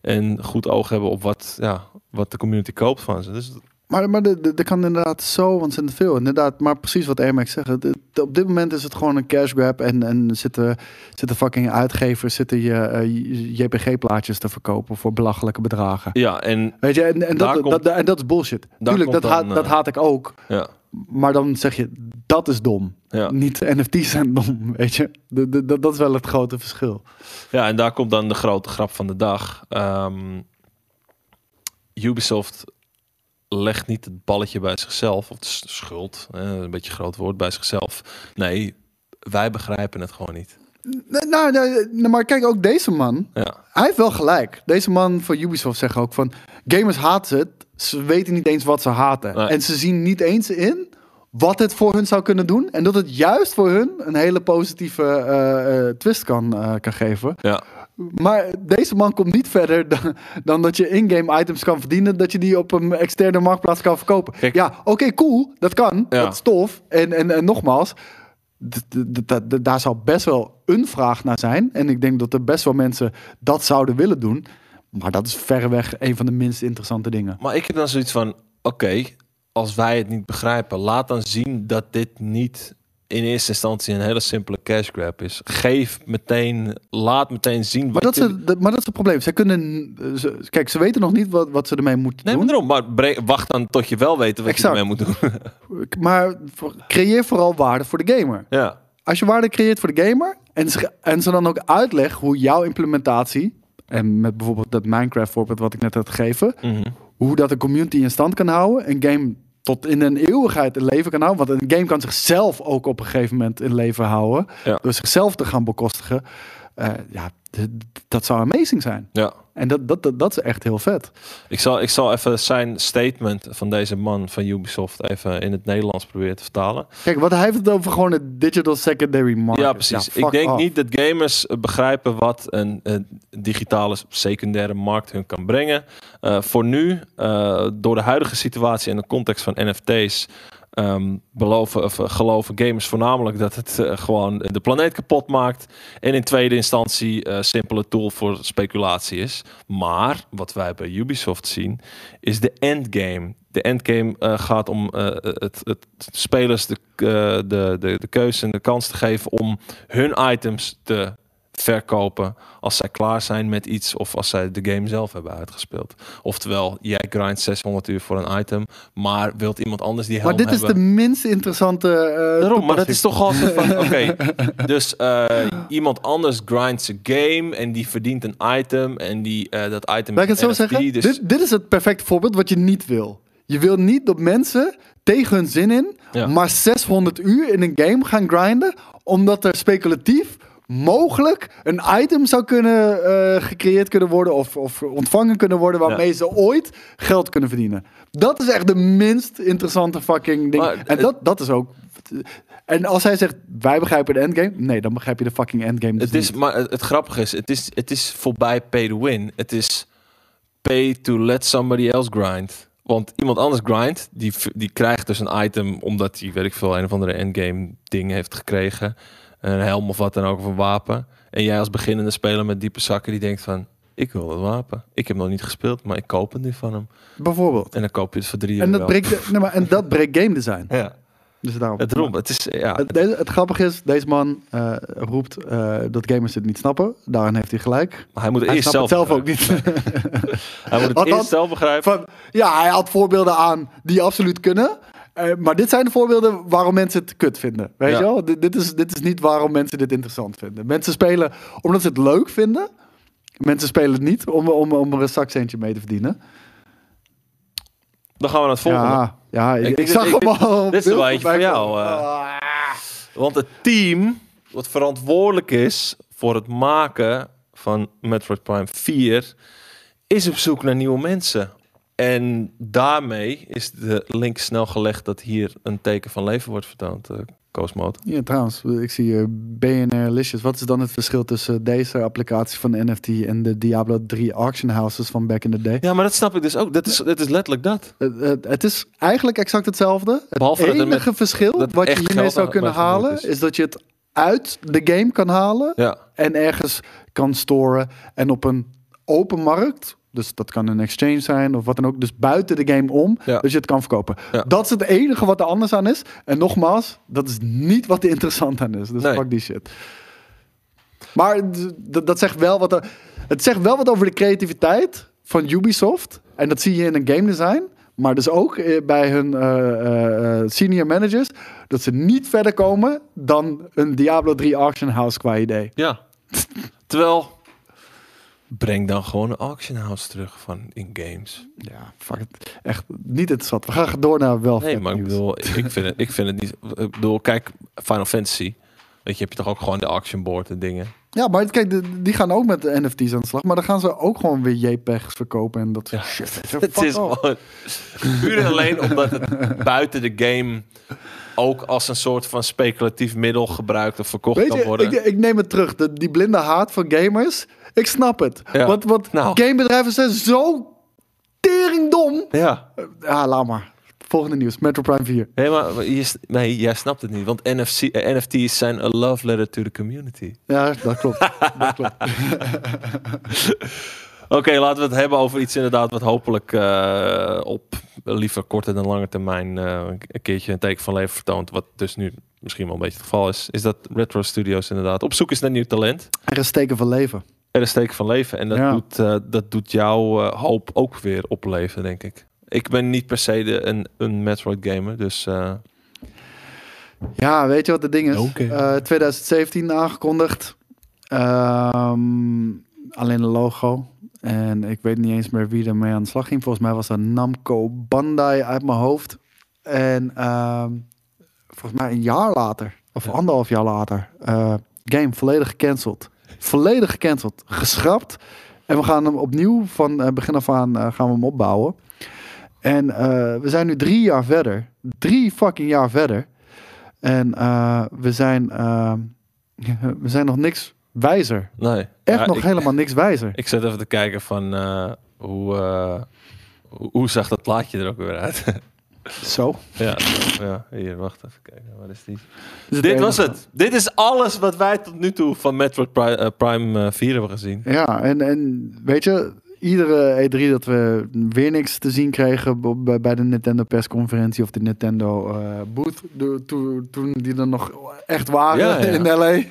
en goed oog hebben op wat, ja, wat de community koopt van ze. Dus Maar, maar er kan inderdaad zo ontzettend veel. Inderdaad, maar precies wat Airmax zegt. op dit moment is het gewoon een cash grab. En, en zitten, zitten fucking uitgevers zitten je eh, JPG-plaatjes te verkopen voor belachelijke bedragen. ja, en Weet je, en, en, dat, komt- dat, en dat is bullshit. Tuurlijk, dat, haat, dat eh, haat ik ook. ja, Maar dan zeg je, dat is dom. ja. Niet de NFT's zijn dom, weet je. De- de- dat- dat is wel het grote verschil. Ja, en daar komt dan de grote grap van de dag. Ehm, Ubisoft legt niet het balletje bij zichzelf, of de schuld, een beetje groot woord, bij zichzelf. Nee, wij begrijpen het gewoon niet. Nou, nee, maar kijk, ook deze man, Ja, Hij heeft wel gelijk. Deze man van Ubisoft zegt ook van... Gamers haten het. Ze weten niet eens wat ze haten. Nee. En ze zien niet eens in wat het voor hun zou kunnen doen. En dat het juist voor hun een hele positieve eh, eh, twist kan, eh, kan geven. ja, Maar deze man komt niet verder dan, dan dat je in-game items kan verdienen. Dat je die op een externe marktplaats kan verkopen. Kijk. ja, oké, cool. Dat kan. Ja. Dat is tof. En, en, en nogmaals... daar zal best wel een vraag naar zijn. En ik denk dat er best wel mensen dat zouden willen doen. Maar dat is verreweg een van de minst interessante dingen. maar ik heb dan zoiets van, oké, als wij het niet begrijpen, laat dan zien dat dit niet in eerste instantie een hele simpele cash grab is. Geef meteen, laat meteen zien. Maar, dat, is, het, maar dat is het probleem. Ze kunnen, ze, kijk, ze weten nog niet wat, wat ze ermee moeten nee, doen. Nee, maar Maar wacht dan tot je wel weet wat exact. je ermee moet doen. maar creëer vooral waarde voor de gamer. Ja. Als je waarde creëert voor de gamer en ze, en ze dan ook uitleggen hoe jouw implementatie en met bijvoorbeeld dat Minecraft voorbeeld wat ik net had gegeven, mhm. hoe dat een community in stand kan houden, een game tot in een eeuwigheid in leven kan houden. Want een game kan zichzelf ook op een gegeven moment in leven houden. Door zichzelf te gaan bekostigen. Uh, ja, dat zou amazing zijn. Ja. En dat, dat, dat, dat, is echt heel vet. Ik zal, ik zal even zijn statement van deze man van Ubisoft even in het Nederlands proberen te vertalen. Kijk, wat hij heeft het over gewoon het digital secondary market. Ja, precies. ik denk niet dat gamers begrijpen wat een, een, digitale secundaire markt hun kan brengen. Uh, voor nu, uh, door de huidige situatie en de context van NFT's, um, beloven, of, uh, geloven gamers voornamelijk dat het uh, gewoon de planeet kapot maakt. En in tweede instantie uh, simpele tool voor speculatie is. Maar wat wij bij Ubisoft zien, is de endgame. De endgame gaat om het, het, spelers de, de, de, de keuze en de kans te geven om hun items te verkopen als zij klaar zijn met iets of als zij de game zelf hebben uitgespeeld. Oftewel, jij grindt 600 uur voor een item, maar wilt iemand anders die helm Maar dit is de minst interessante uh, Daarom, maar dat is toch altijd van, *laughs* oké, dus uh, iemand anders grindt zijn game en die verdient een item en die uh, dat item... Laat ik het zo NFT, zeggen? Dus... Dit, dit is het perfecte voorbeeld wat je niet wil. Je wil niet dat mensen tegen hun zin in ja. maar 600 uur in een game gaan grinden, omdat er speculatief mogelijk een item zou kunnen uh, gecreëerd kunnen worden of, of ontvangen kunnen worden waarmee ze ooit geld kunnen verdienen. Dat is echt de minst interessante fucking ding. en dat, dat is ook. En als hij zegt, wij begrijpen de endgame. Nee, dan begrijp je de fucking endgame dus het is, Maar het, het, grappige is het, is, het is voorbij pay to win. Het is pay to let somebody else grind. Want iemand anders grind, die, die krijgt dus een item omdat hij, weet ik veel, een of andere endgame ding heeft gekregen een helm of wat dan ook, of een wapen. En jij als beginnende speler met diepe zakken, die denkt van, ik wil het wapen. Ik heb nog niet gespeeld, maar ik koop het nu van hem. Bijvoorbeeld. En dan koop je het voor drie en dat breekt, nee, maar, En dat breekt game design. *laughs* Ja. Dus daarom. Het, roept, het, is, ja. het, het, grappige is, deze man uh, roept uh, dat gamers het niet snappen. Daarin heeft hij gelijk. Maar hij moet het hij eerst zelf, zelf ook niet. *laughs* *laughs* hij moet het eerst zelf begrijpen. Van, ja, hij had voorbeelden aan die absoluut kunnen. Uh, maar dit zijn de voorbeelden waarom mensen het kut vinden. Weet ja. je wel? Dit, dit, is, dit is niet waarom mensen dit interessant vinden. Mensen spelen omdat ze het leuk vinden. Mensen spelen het niet om, om, om er een zakcentje mee te verdienen. Dan gaan we naar het volgende. Ja, ja ik, ik, ik zag hem al. Dit is wel eentje voor jou. Uh, want het team wat verantwoordelijk is voor het maken van Metroid Prime 4 is op zoek naar nieuwe mensen. En daarmee is de link snel gelegd dat hier een teken van leven wordt vertoond. Uh, Ja, trouwens, ik zie uh, BNR Licious. Wat is dan het verschil tussen deze applicatie van NFT en de Diablo 3 auction houses van back in the day? Ja, maar dat snap ik dus ook. Dat is, dat is letterlijk dat. Uh, het is eigenlijk exact hetzelfde. Het enige verschil wat je hiermee zou kunnen halen, is. is. dat je het uit de game kan halen ja. en ergens kan storen en op een open markt dus dat kan een exchange zijn of wat dan ook. Dus buiten de game om. Ja. Dus je het kan verkopen. Ja. Dat is het enige wat er anders aan is. En nogmaals, dat is niet wat er interessant aan is. Dus nee. fuck die shit. Maar dat zegt wel wat. Er, het zegt wel wat over de creativiteit van Ubisoft. En dat zie je in een game design. Maar dus ook eh, bij hun uh, uh, senior managers. Dat ze niet verder komen dan een Diablo 3 auction house qua idee. Ja. Terwijl breng dan gewoon een auction house terug van in games. Ja, fuck het. Echt niet interessant. We gaan door naar wel. Nee, maar ik bedoel, ik vind het, ik vind het niet. Ik bedoel, kijk, Final Fantasy. Weet je, heb je toch ook gewoon de auction board en dingen. Ja, maar kijk, die gaan ook met de NFT's aan de slag. Maar dan gaan ze ook gewoon weer JPEGs verkopen en dat ja. shit. *laughs* Het is gewoon puur alleen omdat het buiten de game ook als een soort van speculatief middel gebruikt of verkocht Weet kan worden. Ik, ik neem het terug. De, die blinde haat van gamers ik snap het. Ja. Want, want nou. gamebedrijven zijn zo teringdom. Ja. Ja, laat maar. Volgende nieuws, Metro Prime 4. Nee, maar je, nee, jij snapt het niet. Want NFC, uh, eh, NFT's zijn a love letter to the community. Ja, dat klopt. *laughs* dat klopt. *laughs* Oké, laten we het hebben over iets inderdaad wat hopelijk uh, op liever korte dan lange termijn uh, een keertje een teken van leven vertoont. Wat dus nu misschien wel een beetje het geval is. Is dat Retro Studios inderdaad op zoek is naar nieuw talent. Er is teken van leven. Er is teken van leven. En dat, ja. doet, uh, dat doet jouw hoop ook weer opleven, denk ik. Ik ben niet per se de, een, een Metroid gamer, dus... Ja, weet je wat de ding is? Okay. 2017 aangekondigd. Ehm, alleen een logo. En ik weet niet eens meer wie ermee aan de slag ging. Volgens mij was dat Namco Bandai uit mijn hoofd. En uh, volgens mij een jaar later, of anderhalf jaar later, uh, game volledig gecanceld. Volledig gecanceld. Geschrapt. En we gaan hem opnieuw van uh, begin af aan uh, gaan we hem opbouwen. En we zijn nu drie jaar verder. Drie fucking jaar verder. En we zijn, *laughs* we zijn nog niks wijzer. Nee. Echt nog helemaal niks wijzer. *laughs* Ik zit even te kijken van hoe, hoe, zag dat plaatje er ook weer uit? *laughs* Zo. Ja, ja, hier, wacht even kijken. Waar is die? Dit was het. Dit is alles wat wij tot nu toe van Metroid Prime, uh, Prime 4 hebben gezien. Ja, en, en weet je, iedere E3 dat we weer niks te zien kregen bij de Nintendo persconferentie of de Nintendo uh, booth, toen die er nog echt waren ja, ja. in LA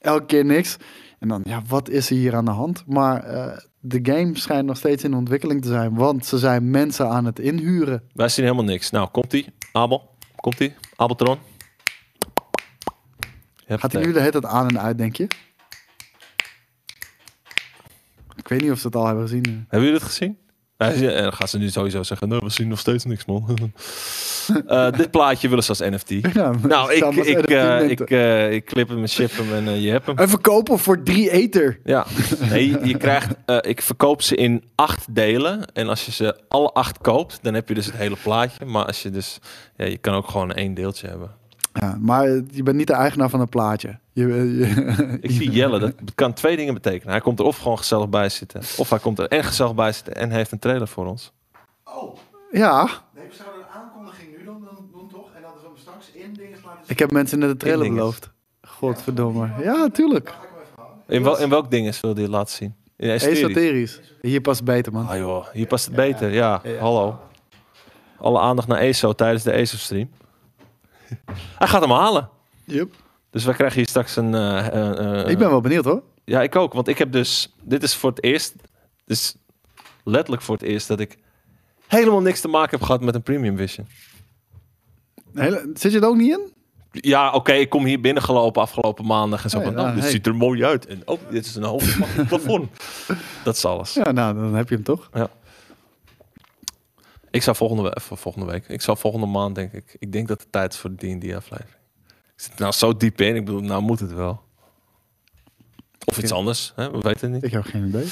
elke keer niks. En dan, ja, wat is er hier aan de hand? Maar uh, de game schijnt nog steeds in ontwikkeling te zijn, want ze zijn mensen aan het inhuren. Wij zien helemaal niks. Nou, komt-ie, Abel. Komt-ie, Abeltron. Gaat hij nu de hele tijd aan en uit, denk je? Ik weet niet of ze het al hebben gezien. Hebben jullie het gezien? En dan gaan ze nu sowieso zeggen, nou, we zien nog steeds niks, man. uh, *laughs* dit plaatje willen ze als NFT. Ja, nou, ik, ik, uh, ik, uh, ik clip hem en ship hem en je hebt hem. En verkopen voor drie ether. Ja, *laughs* nee, je, krijgt, ik verkoop ze in acht delen. En als je ze alle acht koopt, dan heb je dus het hele plaatje. Maar als je dus, ja, je kan ook gewoon één deeltje hebben. Ja, maar je bent niet de eigenaar van een plaatje. Je, je, *laughs* ik zie Jelle, dat *laughs* kan twee dingen betekenen. Hij komt er of gewoon gezellig bij zitten, of hij komt er en gezellig bij zitten en heeft een trailer voor ons. Oh. Ja. Nee, we zouden een aankondiging nu doen, doen, toch? En dat is om straks in dingen laten Ik heb mensen net de trailer beloofd. Godverdomme. Ja, tuurlijk. In, wel, in welk ding wil je laten zien? In esoterisch. Hier past het beter, man. Ah joh, hier past het beter. Ja, hallo. Alle aandacht naar ESO tijdens de ESO-stream. Hij gaat hem halen. Yep. Dus wij krijgen hier straks een... Uh, ik ben wel benieuwd hoor. Ja, ik ook. Want ik heb dus... Dit is voor het eerst... Dus letterlijk voor het eerst dat ik helemaal niks te maken heb gehad met een Premium Vision. Hele, zit je er ook niet in? Ja, oké, ik kom hier binnengelopen afgelopen maandag en zo van, oh, dit ziet er mooi uit. En oh, dit is een hoog plafond. *laughs* Dat is alles. Ja, nou, dan heb je hem toch? Ja. Ik zou volgende, week, volgende week, ik zou volgende maand denk ik, ik denk dat het tijd is voor de D&D aflevering. Zit nou zo diep in, ik bedoel, nou moet het wel. Of iets anders, hè? we weten het niet. Ik heb geen idee.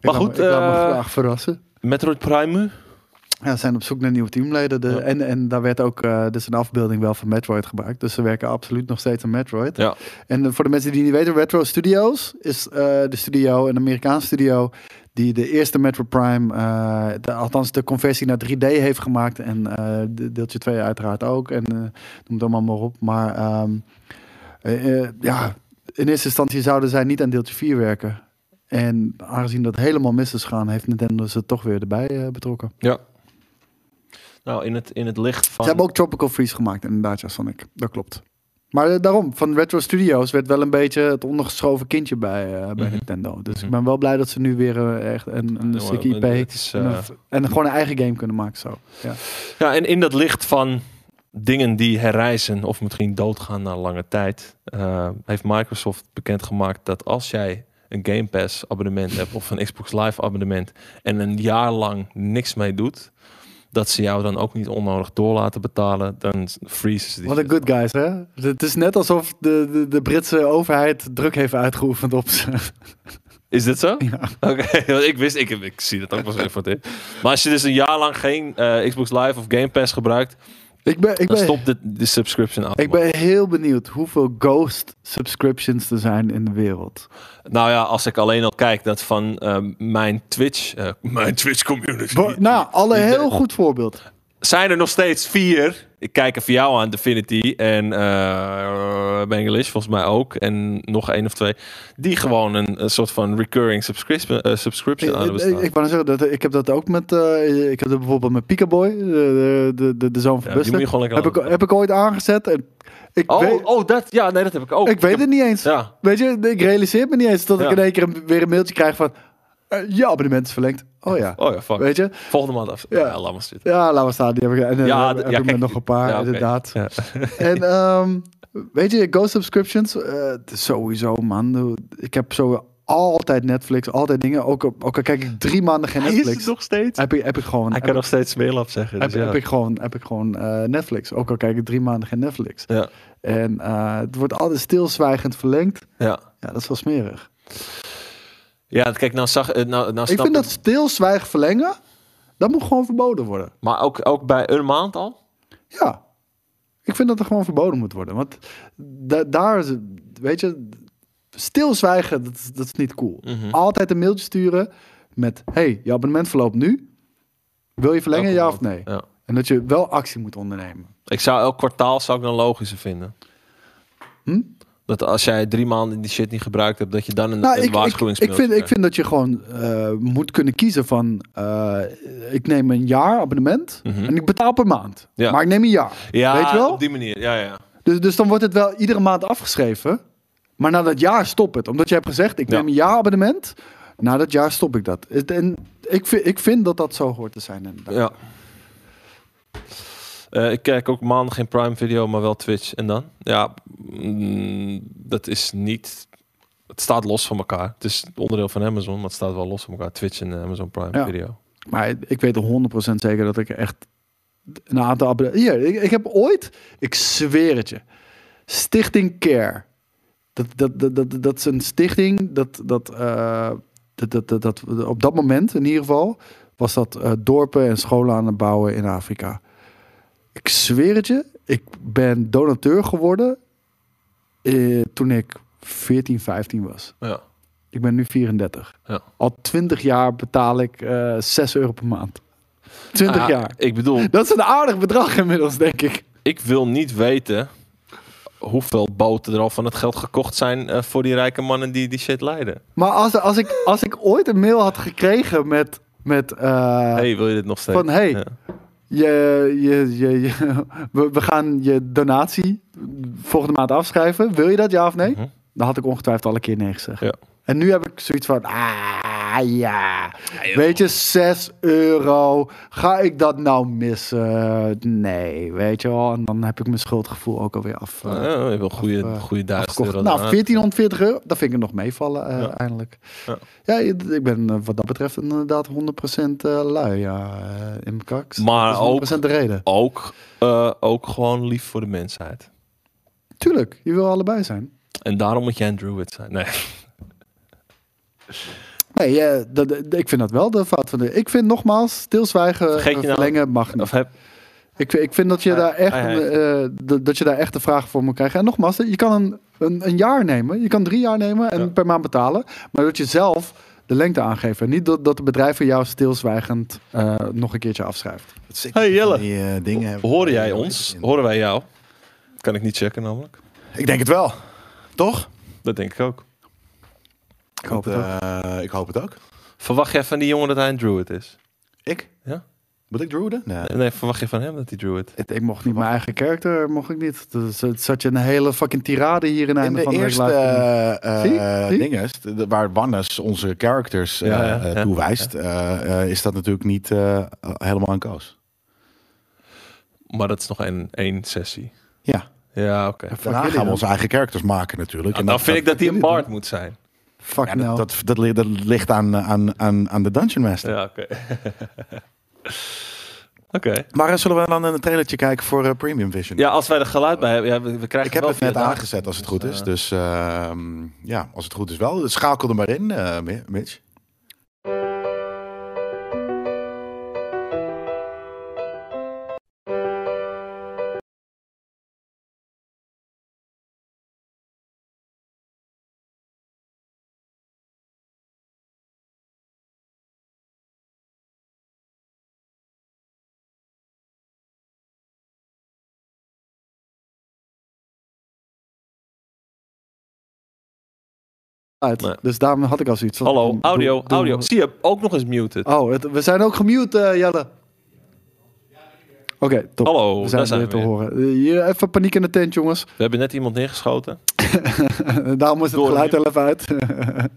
Maar ik goed, ik uh, me eh, graag verrassen. Metroid Prime ja, zijn op zoek naar nieuwe teamleden. De, en, en daar werd ook uh, dus een afbeelding wel van Metroid gebruikt. Dus ze werken absoluut nog steeds aan Metroid. Ja. En voor de mensen die niet weten, Retro Studios is uh, de studio, een Amerikaans studio, die de eerste Metroid Prime, de, althans de conversie naar 3D heeft gemaakt. En de, deeltje 2 uiteraard ook. En noem het allemaal maar op. Maar um, ja, in eerste instantie zouden zij niet aan deeltje 4 werken. En aangezien dat helemaal mis is gaan, heeft Nintendo ze toch weer erbij betrokken. Ja, nou, in het, in het licht van... Ze hebben ook Tropical Freeze gemaakt, inderdaad, ja, Sonic. Dat klopt. Maar uh, daarom, van Retro Studios werd wel een beetje het ondergeschoven kindje bij, uh, bij mm Nintendo. Dus mm ik ben wel blij dat ze nu weer uh, echt een, een ja, IP is, en, en, gewoon een eigen game kunnen maken. Zo. Ja. ja, en in dat licht van dingen die herreizen of misschien doodgaan na lange tijd, heeft Microsoft bekendgemaakt dat als jij een Game Pass abonnement hebt of een Xbox Live abonnement en een jaar lang niks mee doet, dat ze jou dan ook niet onnodig door laten betalen, dan freezes die. Wat een good guys, hè? Het is net alsof de, de, de Britse overheid druk heeft uitgeoefend op ze. Is dit zo? Ja. Oké, *laughs* ik wist, ik, ik zie dat ook wel eens voor dit. Maar als je dus een jaar lang geen uh, Xbox Live of Game Pass gebruikt, ik ben, ik ben, stop de, de subscription af. Ik ben heel benieuwd hoeveel ghost subscriptions er zijn in de wereld. Nou ja, als ik alleen al kijk dat van uh, mijn Twitch, uh, *laughs* mijn Twitch community. nou, alle heel goed voorbeeld. Zijn er nog steeds vier. Ik kijk even jou aan, Divinity en uh, Bangladesh volgens mij ook. En nog één of twee. Die gewoon een, een soort van recurring subscription, uh, subscription ik, aan ik, ik, wou zeggen, dat, ik heb dat ook met... Uh, ik heb dat bijvoorbeeld met Pikaboy, de, de, de, de zoon van ja, Buster. Heb ik, heb ik ooit aangezet. En ik oh, weet, oh, dat, ja, nee, dat heb ik ook. Ik weet heb, het niet eens. Ja. Weet je, ik realiseer me niet eens dat ja. ik in één keer weer een mailtje krijg van... Uh, je abonnement is verlengd. Oh ja. Oh ja, fuck. Weet je? Volgende maand af. Ja, ja laat maar zitten. Ja, laat maar staan. Die heb ik, en, ja, heb, ja, ik nog een paar, ja, inderdaad. *laughs* En um, weet je, Ghost subscriptions, uh, sowieso man. Ik heb zo altijd Netflix, altijd dingen. Ook, ook al kijk ik drie maanden geen Netflix. Hij is nog steeds. Heb ik, heb ik gewoon. Hij kan nog steeds mail zeggen. Dus heb, ja. heb, ik gewoon, heb ik gewoon uh, Netflix. Ook al kijk ik drie maanden geen Netflix. Ja. En uh, het wordt altijd stilzwijgend verlengd. Ja. Ja, dat is wel smerig. Ja, kijk, nou zag nou, nou Ik vind dat stilzwijgen verlengen, dat moet gewoon verboden worden. Maar ook, ook bij een maand al? Ja. Ik vind dat er gewoon verboden moet worden. Want da daar, weet je, stilzwijgen, dat, dat is niet cool. Mm -hmm. Altijd een mailtje sturen met, hey, je abonnement verloopt nu. Wil je verlengen, ja of nee? Ja. En dat je wel actie moet ondernemen. Ik zou elk kwartaal zou ik dan logischer vinden. Hm? Dat als jij drie maanden die shit niet gebruikt hebt, dat je dan een, nou, een ik, waarschuwingsmail ik, ik, vind, ik vind dat je gewoon uh, moet kunnen kiezen van... Uh, ik neem een jaar abonnement mm -hmm. en ik betaal per maand. Ja. Maar ik neem een jaar. Ja, Weet je wel? op die manier. Ja, ja. Dus, dus dan wordt het wel iedere maand afgeschreven. Maar na dat jaar stop het. Omdat je hebt gezegd, ik neem een jaar abonnement. Na dat jaar stop ik dat. En ik vind, ik vind dat dat zo hoort te zijn. inderdaad. Ja. Eh, ik kijk ook maandag geen Prime Video, maar wel Twitch. En dan? Ja, mm, dat is niet... Het staat los van elkaar. Het is onderdeel van Amazon, maar het staat wel los van elkaar. Twitch en Amazon Prime Ja. Video. Maar ik weet 100% zeker dat ik echt een aantal abonnementen... Hier, ik, ik heb ooit, ik zweer het je, Stichting Care. Dat, dat, dat, dat, dat is een stichting dat, dat, eh, dat, dat, dat, dat op dat moment in ieder geval was dat eh, dorpen en scholen aan het bouwen in Afrika. Ik zweer het je, ik ben donateur geworden eh, toen ik 14, 15 was. Ja. Ik ben nu 34. Ja. Al 20 jaar betaal ik eh 6 euro per maand. 20 Ah, jaar. Ik bedoel, Dat is een aardig bedrag inmiddels, denk ik. ik wil niet weten hoeveel boten er al van het geld gekocht zijn eh, voor die rijke mannen die die shit leiden. Maar als, als, ik, als ik ooit een mail had gekregen met... met eh, hey, wil je dit nog steeds? van, hey, Ja. Je, je, je, je- *laughs* we, we gaan je donatie volgende maand afschrijven. Wil je dat, ja of nee? Mhm. Dan had ik ongetwijfeld alle keer nee gezegd. Ja. En nu heb ik zoiets van, ah ja, weet je, 6 euro, ga ik dat nou missen? Nee, weet je wel. En dan heb ik mijn schuldgevoel ook alweer af. eh, Ja, je wil goede, eh, goede duizend afgekocht. euro Nou, eraan. 1440 euro, dat vind ik nog meevallen eh, Ja. eindelijk. Ja. Ja, ik ben eh, wat dat betreft inderdaad 100% eh, lui ja, eh, in mijn kaks. Maar dat is 100% de reden. Ook, eh, ook gewoon lief voor de mensheid. Tuurlijk, je wil allebei zijn. En daarom moet jij een druid zijn. Nee. *laughs* Nee, eh, dat, dat- ik vind dat wel de fout van de... Ik vind nogmaals, stilzwijgen, Vergeet je eh, nou- verlengen mag niet. Of heb, Ik, ik vind dat je, Ja, daar echt, heeft- eh, dat- je daar echt de vraag voor moet krijgen. En nogmaals, je kan een, een, een jaar nemen. Je kan drie jaar nemen en Ja. per maand betalen. Maar dat je zelf de lengte aangeeft. En niet dat, dat de bedrijven jou stilzwijgend eh, nog een keertje afschrijft. Hey Jelle. Die, eh, dingen hebben. horen jij ons? Horen wij jou? Kan ik niet checken namelijk. Ik denk het wel. Toch? Dat denk ik ook. Ik hoop het ook. Eh, ik hoop het ook. Verwacht jij van die jongen dat hij een druid is? Ik? Ja? Moet ik druiden? Nee. Verwacht je van hem dat hij druid Ik, ik mocht niet mijn eigen karakter, mocht ik niet. Dus het zat je een hele fucking tirade hier in In einde de van de eerste live. eh, Zie? eh, Zie? dinges, de- waar Wannes onze characters eh, Ja, ja, eh, ja. toewijst, eh, eh, is dat natuurlijk niet eh, helemaal een koos. Maar dat is nog één, één sessie. Ja, Ja, oké. Daarna jullie gaan we onze eigen characters maken natuurlijk. Nou, En dan vind ik dat hij een bard moet zijn. Fuck ja, nou. dat, dat, dat, li- dat ligt aan, aan, aan, aan de Dungeon Master. Ja, oké. *laughs* Oké. Maar eh, zullen we dan een trailertje kijken voor eh, Premium Vision? Ja, als wij er geluid bij hebben. Ja, we, we krijgen Ik heb wel het net aangezet als het goed is. eh, Dus ehm, ja, als het goed is wel. Schakel er maar in, eh, Mitch. Uit. Nee. Dus daarom had ik al zoiets van... Hallo, doe- audio, doe- audio. Zie je, ook nog eens muted. Oh, het- we zijn ook gemute, eh, Jelle. Oké, top. Hallo, we zijn, daar zijn weer we te weer. horen. Hier even paniek in de tent, jongens. We hebben net iemand neergeschoten. *laughs* Daarom moest het Door geluid er even uit.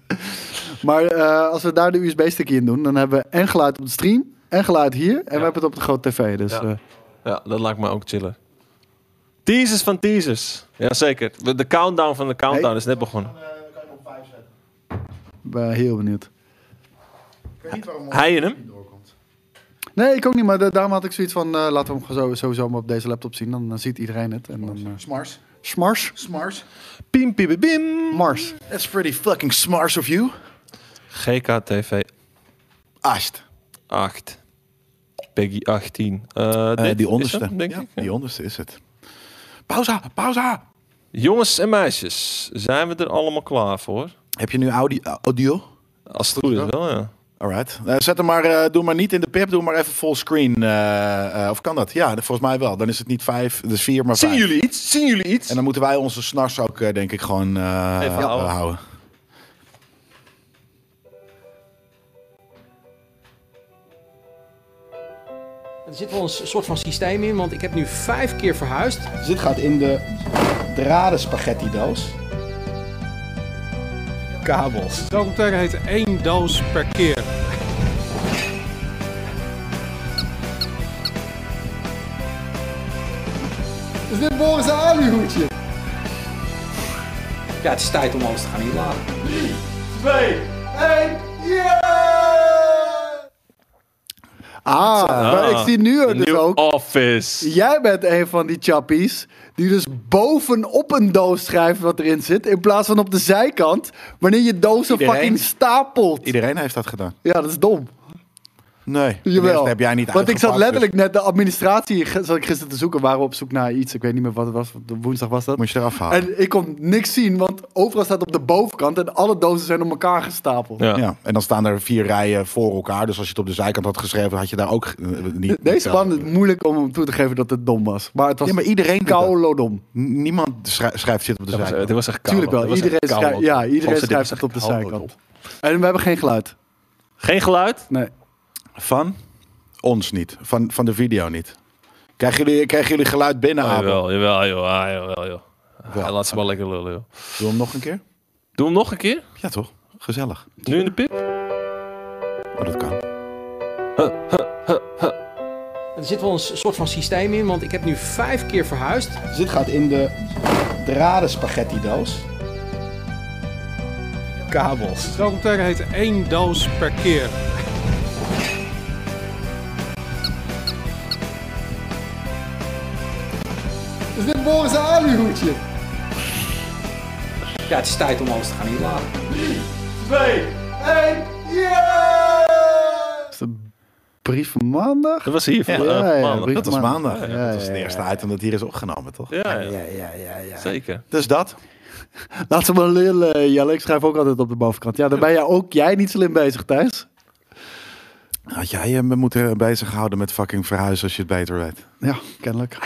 *laughs* maar eh, als we daar de USB-stick in doen, dan hebben we en geluid op de stream, en geluid hier, en we hebben het op de grote tv. Dus Ja. eh, Ja, dat lijkt me ook chiller. Teasers van teasers. Jazeker. De de countdown van de countdown Hey. is net begonnen. Ik ben heel benieuwd. Hij en hem? Nee, ik ook niet, maar da- daarom had ik zoiets van, eh, laten we hem zo- sowieso maar op deze laptop zien. Dan, dan ziet iedereen het. En dan, eh, Smars. Smars. Smars. Pim, pim, pim. Mars. That's pretty fucking smars of you. GKTV Ast. 8. Peggy 18. Eh, Eh, dit die is onderste. hem, denk ja, ik. die onderste is het. Pauza, pauza. Jongens en meisjes, zijn we er allemaal klaar voor? Heb je nu audi- audio? Als het goed is wel, ja. Alright. Eh, zet hem maar, eh, doe maar niet in de pip, doe maar even full screen. eh, eh, of kan dat? Ja, volgens mij wel. Dan is het niet vijf, dus vier, maar Zien vijf. jullie iets? Zien jullie iets? En dan moeten wij onze snars ook, eh, denk ik, gewoon eh, Even houden. houden. Er zit wel een soort van systeem in, want ik heb nu vijf keer verhuisd. Dus dit gaat in de draden spaghetti doos. Kabels. Documentaire heet één doos per keer. Is dit Boris Ali hoedje? Ja, het is tijd om alles te gaan inladen. Ah, maar ik zie nu de dus ook. Office. Jij bent een van die chappies die dus bovenop een doos schrijft wat erin zit, in plaats van op de zijkant, wanneer je dozen Iedereen- fucking stapelt. Iedereen heeft dat gedaan. Ja, dat is dom. Nee, Jawel. dat heb jij niet Want ik zat uitgepakt, letterlijk net de administratie, zat ik gisteren te zoeken, waren we op zoek naar iets, ik weet niet meer wat het was, woensdag was dat. dus Moet je eraf halen. En ik kon niks zien, want overal staat op de bovenkant en alle dozen zijn op elkaar gestapeld. Ja. Ja, en dan staan er vier rijen voor elkaar. Dus als je het op de zijkant had geschreven, had je daar ook eh, niet... Deze man is moeilijk om hem toe te geven dat het dom was. Maar het was Ja, maar iedereen kaulodom. Niemand schrij- schrijft zit op de zijkant. dit was echt. Tuurlijk wel. Iedereen, schrijft, ja, iedereen schrijft het op de zijkant. En we hebben geen geluid. Geen geluid? Nee. Van ons niet. Van, van de video niet. Krijgen jullie, krijgen jullie geluid binnen, Oh, Abel? jawel, jawel, joh. Ah, jawel, joh. Wel. Laat ze maar lekker lullen, joh. Doe hem nog een keer? Doe hem nog een keer. Ja, toch? Gezellig. Nu in de pip. Oh, dat kan. Er zit wel een soort van systeem in, want ik heb nu vijf keer verhuisd. Dus dit gaat in de draden spaghetti doos. Kabels. Documentaire heet één doos per keer. Is dit Boris Ali hoedje? Ja, het is tijd om alles te gaan inladen. Is de brief van maandag? Dat was hier van Ja, ja, maandag. brief- Dat was maandag. Ja, dat was ja, het ja. eerste item dat hier is opgenomen, toch? Ja, ja, Ja, ja, ja, ja. zeker. Dus dat. Laat ze maar lullen, Jelle. Ik schrijf ook altijd op de bovenkant. Ja, dan ben jij ook jij niet slim bezig, Thijs. Had jij je me moeten bezighouden met fucking verhuizen als je het beter weet? Ja, kennelijk.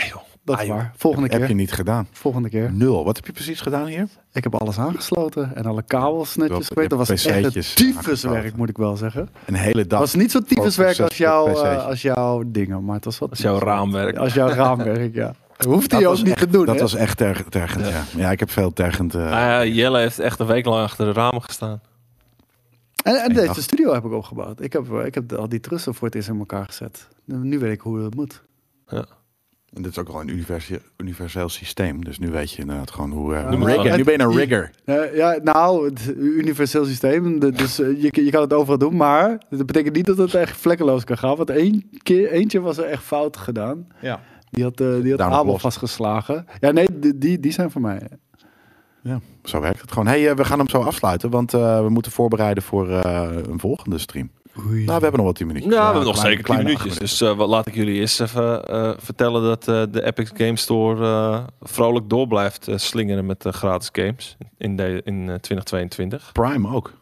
Dat is Ah, waar. Volgende Heb keer. je niet gedaan. Volgende keer. Nul. Wat heb je precies gedaan hier? Ik heb alles aangesloten en alle kabels netjes Je geweest. Dat was echt het tyfuswerk, moet ik wel zeggen. Een hele dag. Het was niet zo tyfuswerk als jouw, eh, als jouw dingen, maar het was wat... Als jouw raamwerk. Als jouw raamwerk, ja. *laughs* Hoeft hij ook niet echt- te doen, Dat hè? was echt ter- tergend, ja. ja. ik heb veel tergend... eh, Ah, ja, Jelle heeft echt een week lang achter de ramen gestaan. En, deze dacht- studio heb ik opgebouwd. Ik heb, ik heb al die trussen voor het eerst in elkaar gezet. Nu weet ik hoe het moet. En dit is ook al een universe- universeel systeem. Dus nu weet je inderdaad gewoon hoe... eh, rigger. op. Nu ben je een rigger. Ja, nou, het universeel systeem. de- Dus eh, je, je kan het overal doen. Maar dat betekent niet dat het echt vlekkeloos kan gaan. Want één keer, eentje was er echt fout gedaan. Ja. Die had, eh, die had Daarom Abel los. vastgeslagen. Ja, nee, die, die, zijn voor mij. ja, zo werkt het gewoon. hey, we gaan hem zo afsluiten. Want eh, we moeten voorbereiden voor eh, een volgende stream. Nou, we hebben nog wat 10 minuutjes. Ja, we hebben nog kleine- zeker 10 kleine minuutjes. Dus eh, wat, laat ik jullie eerst even eh, vertellen dat eh, de Epic Game Store eh, vrolijk door blijft slingeren met gratis games in, de, in eh, 2022. Prime ook.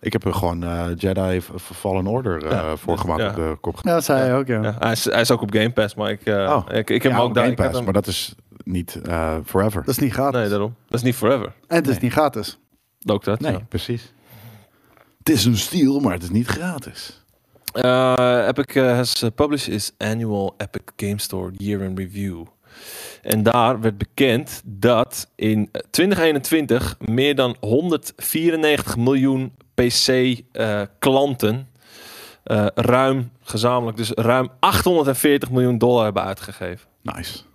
Ik heb er gewoon eh, Jedi Fallen Order eh Ja, voor gemaakt ja. op de kop. Ja, dat zei hij ook, ja. Ja, hij, is, hij is ook op Game Pass, maar ik, eh, Oh. ik, ik heb Ja, hem ook daar. Game Pass, hem- maar dat is niet eh, forever. Dat is niet gratis. nee, daarom. Dat is niet forever. en het is niet gratis. Ook dat, Nee, ja. precies. Het is een steal, maar het is niet gratis. Uh, Epic uh, has uh, published its annual Epic Game Store Year in Review. En daar werd bekend dat in 2021 meer dan 194 miljoen PC-klanten uh, ruim gezamenlijk, dus ruim 840 miljoen dollar hebben uitgegeven. Nice.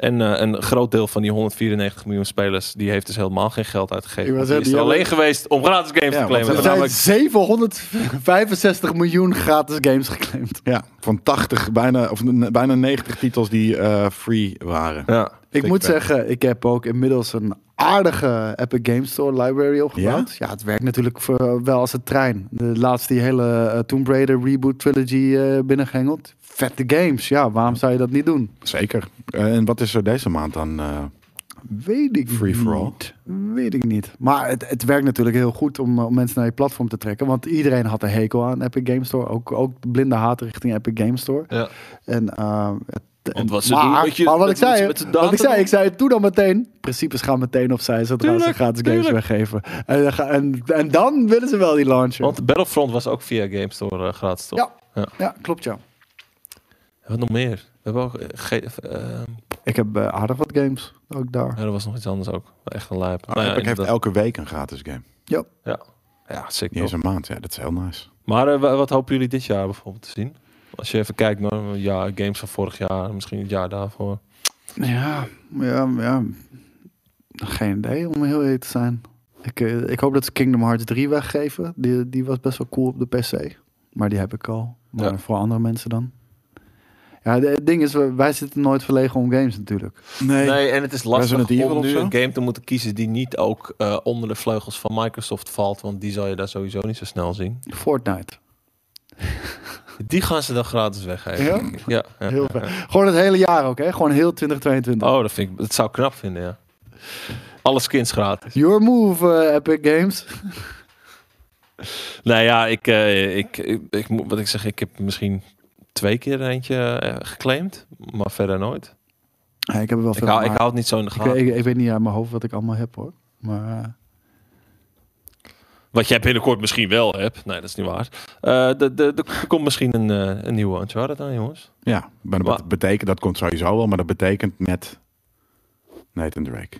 En uh, een groot deel van die 194 miljoen spelers, die heeft dus helemaal geen geld uitgegeven. Die is er alleen hebben... geweest om gratis games Ja, te claimen. Er zijn namelijk... 765 miljoen gratis games geclaimd. Ja, van 80, bijna, of bijna 90 titels die uh, free waren. Ja. Ik moet zeggen, ik heb ook inmiddels een aardige Epic Game Store library opgebouwd. Ja, ja het werkt natuurlijk voor, wel als een trein. De laatste die hele uh, Tomb Raider reboot trilogy uh, binnengehengeld. Vette games, ja, waarom zou je dat niet doen? Zeker. Uh, en wat is er deze maand dan? Weet ik Free niet. for all? Weet ik niet. Maar het, het werkt natuurlijk heel goed om, om, mensen naar je platform te trekken. Want iedereen had een hekel aan Epic Game Store. Ook, ook de blinde haat richting Epic Game Store. Ja. En uh, want wat ze maar, doen, je, maar wat met- ik zei, met wat ik zei, ik zei, doe dan meteen. Principes gaan meteen opzij zodra ze Tuurlijk, gratis games weggeven. En, en, en dan willen ze wel die launcher. Want Battlefront was ook via Game Store uh, gratis, toch? Ja. Ja. ja, klopt ja. Wat nog meer? We hebben ook... eh, ge- eh, Ik heb uh, aardig wat games, ook daar. ja, er was nog iets anders ook. Echt een lijp. Oh, Nou ja, heeft inderdaad. elke week een gratis game. Ja. Ja, ja zeker. Niet eens een maand. Ja, dat is heel nice. Maar eh, wa- wat hopen jullie dit jaar bijvoorbeeld te zien? Als je even kijkt naar ja, games van vorig jaar, misschien het jaar daarvoor. Ja, ja, ja. Geen idee om heel eerlijk te zijn. Ik, eh, ik hoop dat ze Kingdom Hearts 3 weggeven. Die, die was best wel cool op de PC. Maar die heb ik al. Maar Ja. voor andere mensen dan. Ja, de- het ding is, we- wij zitten nooit verlegen om games natuurlijk. Nee. Nee, en het is lastig om nu zo? een game te moeten kiezen die niet ook eh, onder de vleugels van Microsoft valt. Want die zal je daar sowieso niet zo snel zien. Fortnite. Die gaan ze dan gratis weggeven. Ja? Ja, ja, Heel ja, ja. Gewoon het hele jaar ook, hè? Gewoon heel 2022. Oh, dat vind ik, dat zou ik knap vinden, ja. Alle skins gratis. Your move, eh, Epic Games. Nou ja, ik, eh, ik, ik, ik moet wat ik zeg, ik heb misschien twee keer eentje eh, geclaimd, maar verder nooit. Ja, ik heb er wel Ik veel ik hou het niet zo in de ik, gaten. ik, ik weet niet uit mijn hoofd wat ik allemaal heb, hoor. Maar eh, Wat jij binnenkort misschien wel hebt. Nee, dat is niet waar. Eh, de, de, de, er komt misschien een, een nieuwe Uncharted aan, jongens. Ja, maar dat Maar- betekent, dat komt sowieso wel, maar dat betekent met Nathan Drake.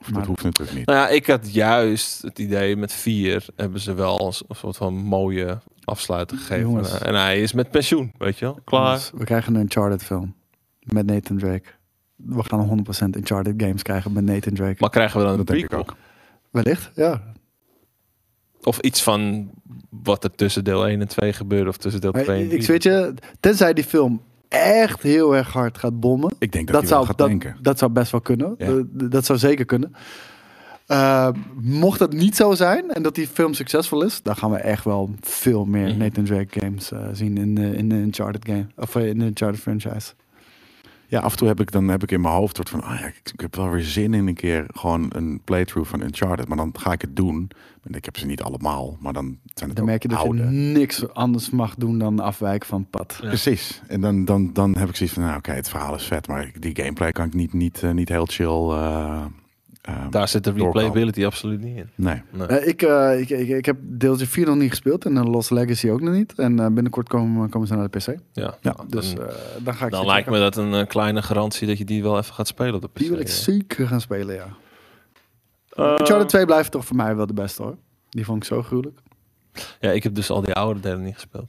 Of dat hoeft natuurlijk niet. Nou ja, ik had juist het idee met vier hebben ze wel een soort van mooie afsluiting gegeven. Jongens. En hij is met pensioen, weet je wel. Klaar. jongens, we krijgen een Uncharted film. Met Nathan Drake. We gaan 100% Uncharted games krijgen met Nathan Drake. Maar krijgen we dan een Dat denk ik prequel? ook. Wellicht, ja. Of iets van wat er tussen deel 1 en 2 gebeurde. Of tussen deel 2 Maar en ik 3. weet je, tenzij die film echt heel erg hard gaat bommen. Ik denk dat, Dat, zou, gaat dat, denken. dat zou best wel kunnen. Ja. Eh, dat zou zeker kunnen. Eh, mocht dat niet zo zijn en dat die film succesvol is, dan gaan we echt wel veel meer Mhm. Nathan Drake games eh, zien in de, in de Uncharted game. Of eh, in de Uncharted franchise. Ja, af en toe heb ik dan heb ik in mijn hoofd soort van, ah ja, ik, ik heb wel weer zin in een keer gewoon een playthrough van Uncharted, maar dan ga ik het doen. En ik heb ze niet allemaal, maar dan zijn het Dan merk je dat oude. je niks anders mag doen dan afwijken van het pad. Ja. Precies. En dan, dan, dan heb ik zoiets van, nou oké, het verhaal is vet, maar die gameplay kan ik niet, niet, eh, niet heel chill. eh, eh, Daar zit de doorkomen. replayability absoluut niet in. Nee. Nee. Eh, ik, eh, ik, ik, ik heb deeltje 4 nog niet gespeeld en de Lost Legacy ook nog niet. En eh, binnenkort komen, komen ze naar de PC. Ja, Ja, Dus dan, eh, dan ga ik dan lijkt me dat een eh, kleine garantie dat je die wel even gaat spelen op de PC. Die wil ik ja. zeker gaan spelen, ja. Eh, Uncharted 2 blijft toch voor mij wel de beste hoor. Die vond ik zo gruwelijk. Ja, ik heb dus al die oude delen niet gespeeld.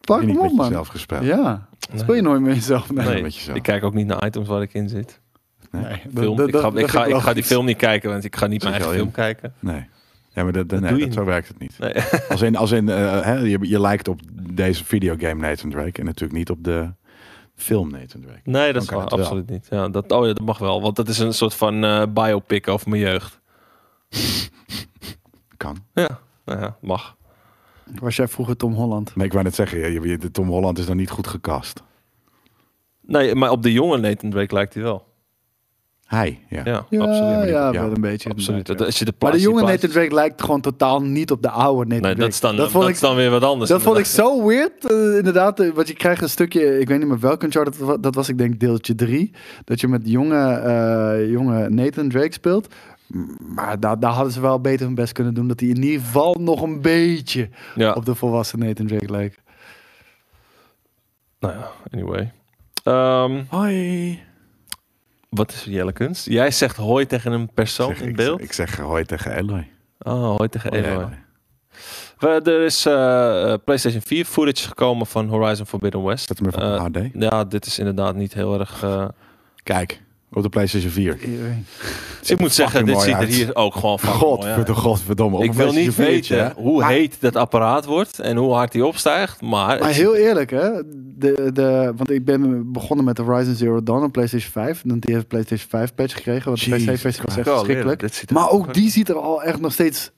Pak hem niet op met man. jezelf gespeeld. Ja, speel je nooit met jezelf. Nee. Nee, met jezelf. ik kijk ook niet naar items waar ik in zit. Nee, Film, dat- ik ga, dat ik, ga, ik ga die film niet kijken, want ik ga niet mijn eigen film kijken. Nee. Ja, maar dat, Dat nee, zo werkt het niet. Nee. *laughs* Als in, als in eh, hè, je, je lijkt op deze videogame Nathan Drake en natuurlijk niet op de film Nathan Drake. Nee, dat is kan het wel. absoluut niet. Ja, dat, oh ja, dat mag wel, want dat is een soort van eh, biopic over mijn jeugd. *laughs* Kan. Ja, nou ja, mag. Was jij vroeger Tom Holland? Nee, ik wou net zeggen, je, je- de Tom Holland is dan niet goed gecast. Nee, maar op de jonge Nathan Drake lijkt hij wel. Hij, ja. Ja, Ja, absoluut. ja, Ja, wel een beetje. absoluut. Als je de Maar de jonge Nathan Drake lijkt gewoon totaal niet op de oude Nathan Nee, Drake. dat is dan, dat dat vond ik is dan weer wat anders. Dat vond ik zo weird, eh, inderdaad. eh, want je krijgt een stukje, ik weet niet meer welke Uncharted, dat dat was ik denk deeltje 3. Dat je met jonge, eh, jonge Nathan Drake speelt. Maar daar, daar hadden ze wel beter hun best kunnen doen. Dat hij in ieder geval nog een beetje Ja, op de volwassen Nathan Drake leek. nou ja, anyway. Ehm, Hoi. Wat is Jelle Kunst? Jij zegt hoi tegen een persoon Zeg, in ik, beeld? ik zeg hoi tegen Eloy. Oh, hoi tegen Hoi, Eloy. We- Er is eh, eh, PlayStation 4 footage gekomen van Horizon Forbidden West. Zet hem even Eh, op HD. Ja, dit is inderdaad niet heel erg... eh, Kijk, op de PlayStation 4. ik moet zeggen, dit ziet er hier ook gewoon van. Godverdomme, Ik wil niet PlayStation 4'tje, weten hè? hoe Maar- heet dat apparaat wordt en hoe hard die opstijgt, maar... Maar heel eerlijk, hè? De, de, want ik ben begonnen met Horizon Zero Dawn op PlayStation 5. En die heeft PlayStation 5 patch gekregen. Want de Jesus PC-versie was echt verschrikkelijk. er Maar ook die ziet er al echt nog steeds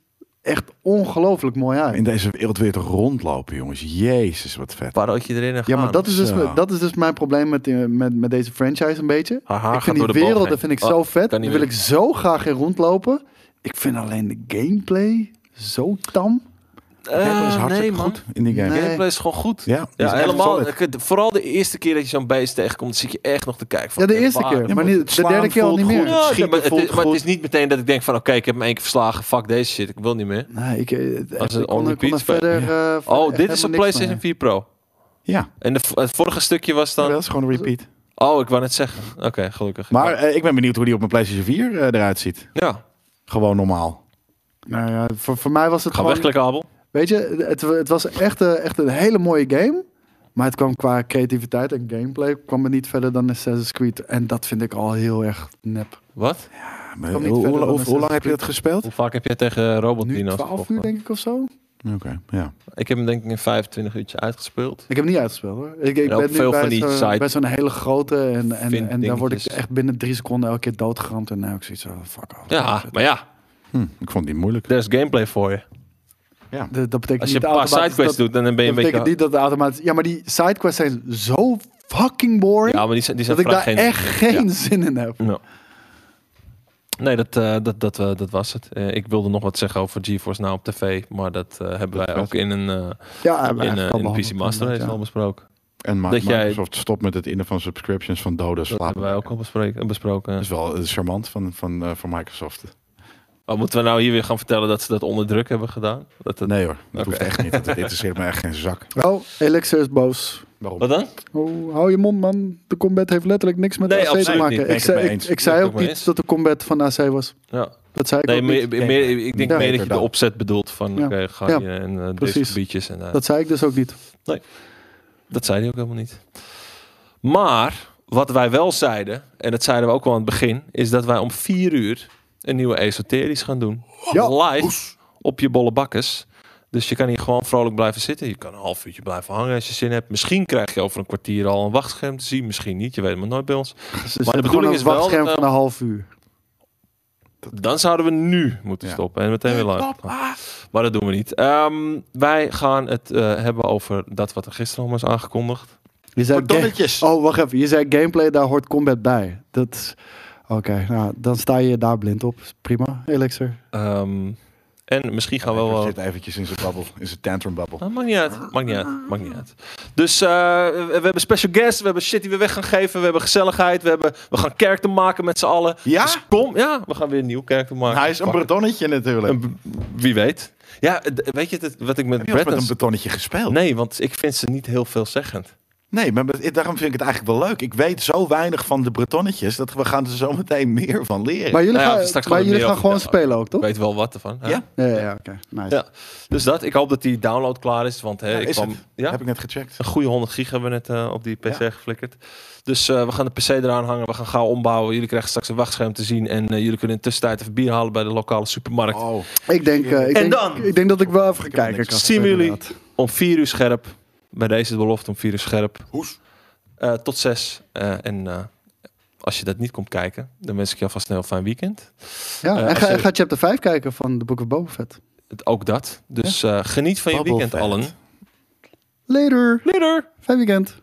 echt ongelooflijk mooi uit. In deze wereld weer toch rondlopen, jongens. Jezus, wat vet. parootje erin en Ja, maar gaan. dat is, dus, dat is dus mijn probleem met, die- met, met deze franchise een beetje. Ik vind die werelden heen. vind ik Oh, zo vet. Daar niet wil ik zo graag in rondlopen. Ik vind alleen de gameplay zo tam. Eh, dat is hartstikke nee, man. goed in die game. Nee. Gameplay is gewoon goed. Ja, Ja, helemaal. Vooral de eerste keer dat je zo'n beest tegenkomt, zit je echt nog te kijken. Van, Ja, de oké, eerste waar- keer. Ja, maar niet, het de derde keer al niet meer. goed. Ja, schieten maar, het, is- maar het goed. is niet meteen dat ik denk van oké, ik heb hem één keer verslagen, fuck deze shit, ik wil niet meer. Nee, ik, eh, ik, Als het ik kon, er verder... eh, Oh, dit is een PlayStation mee. 4 Pro. Ja, En de, het vorige stukje was dat dan... is gewoon een repeat. Oh, ik wou net zeggen. Oké, gelukkig. Maar eh, ik ben benieuwd hoe die op mijn PlayStation 4 eh, eruit ziet. ja, Gewoon normaal. Nou ja, voor, voor mij was het ga gewoon... Abel. Weet je, het, het was echt, eh, echt een hele mooie game. Maar het kwam qua creativiteit en gameplay kwam er niet verder dan Assassin's Creed. En dat vind ik al heel erg nep. Wat? Ja, maar hoe, hoe, dan hoe, hoe lang heb je dat gespeeld? Hoe vaak heb jij tegen Robot Nu Dino's 12 gevochten? uur denk ik of zo. Oké, ja. Ik heb hem denk ik in 25 uurtjes uitgespeeld. Ik heb hem niet uitgespeeld hoor. Ik, ik ben nu veel bij van die zo'n side- bij zo'n hele grote en, en, en daar word ik echt binnen drie seconden elke keer doodgeramd. En nou, ik zoiets van, fuck off. Ja, maar ja, Hm, ik vond die moeilijk. er is gameplay voor je. Ja. Dat, dat betekent Als je niet een paar sidequests dat, doet, dan ben je dat een betekent beetje... niet dat het automatisch... Ja, maar die sidequests zijn zo fucking boring. Ja, maar die zijn, die zijn dat ik daar geen- echt geen Ja. zin in heb. Nee, dat, eh, dat, dat, eh, dat was het. Eh, ik wilde nog wat zeggen over GeForce Now op tv, maar dat eh, hebben wij Dat ook in een, eh, Ja, in, in de PC Master Race ja. al besproken. En Ma- Dat jij- Microsoft stopt met het innen van subscriptions van dode Dat slapen. hebben wij ook al besproken. Dat is wel charmant van, van, eh, van Microsoft. Oh, moeten we nou hier weer gaan vertellen dat ze dat onder druk hebben gedaan? Dat het... Nee hoor, dat hoeft echt niet. Dat interesseert me echt geen zak. *laughs* Oh, Elixir is boos. Waarom? Wat dan? Oh, hou je mond, man. De combat heeft letterlijk niks met Nee, AC te maken. Ik ik zei, ik, ik zei ook niet eens. dat de combat van AC was. Ja. Dat zei ik Nee, ook meer, niet. meer, ik denk Ja. meer dat je de opzet bedoelt van Ja. oké, ga Ja. je en uh, deze Precies. beatjes. En, eh, Dat zei ik dus ook niet. Dat zei hij ook helemaal niet. Maar wat wij wel zeiden, en dat zeiden we ook al aan het begin, is dat wij om vier uur een nieuwe esoterisch gaan doen. Ja. Live op je bolle bakkes. Dus je kan hier gewoon vrolijk blijven zitten. Je kan een half uurtje blijven hangen als je zin hebt. Misschien krijg je over een kwartier al een wachtscherm te zien. Misschien niet. Je weet het maar nooit bij ons. *laughs* Dus de maar de bedoeling is wel wachtscherm dat, van een half uur. Dan zouden we nu moeten Ja. stoppen en meteen weer live. Maar dat doen we niet. Ehm, wij gaan het eh, hebben over dat wat er gisteren al was aangekondigd. Je zei oh, wacht even. Je zei gameplay, daar hoort combat bij. Dat Oké, nou, dan sta je daar blind op. Prima, Elixir. Ehm, en misschien gaan we Hij wel... zit eventjes in zijn babbel, in zijn tantrum babbel. Nou, maakt niet uit. Maakt niet uit. Maakt niet uit. Dus eh, we, we hebben special guests. We hebben shit die we weg gaan geven. We hebben gezelligheid. We, hebben, we gaan character maken met z'n allen. Ja? Dus kom. Ja, we gaan weer een nieuw character maken. Hij is een Fuck. bretonnetje natuurlijk. Een- Wie weet. Ja, weet je het, wat ik met Heb je met een betonnetje gespeeld? Nee, want ik vind ze niet heel veelzeggend. Nee, maar daarom vind ik het eigenlijk wel leuk. Ik weet zo weinig van de bretonnetjes dat we gaan er zo meteen meer van leren. Maar jullie Nou ja, gaan, straks maar jullie gaan gewoon spelen ook, toch? Ik weet wel wat ervan. hè? Ja? Ja, ja, ja, oké. Nice. Ja. Dus dat. Ik hoop dat die download klaar is. Want hè, Ja, ik is kwam... het? Ja? Heb ik net gecheckt. Een goede 100 gig hebben we net eh, op die PC geflikkerd. Dus eh, we gaan de PC eraan hangen. We gaan gauw ombouwen. Jullie krijgen straks een wachtscherm te zien. En eh, jullie kunnen in de tussentijd even bier halen bij de lokale supermarkt. Oh, Ik, denk, eh, ik, En denk, dan? ik denk dat ik wel even ga kijken. Zien jullie? Om 4 uur scherp. Bij deze de belofte om 4 uur scherp. hoes. Eh, tot 6. en eh, als je dat niet komt kijken, dan wens ik je alvast een heel fijn weekend. Ja, Eh, en ga, je- ga chapter 5 kijken van The Book of Boba Fett. Het, ook dat. Dus eh, geniet van je weekend Fett. allen. Later. Later! Fijn weekend.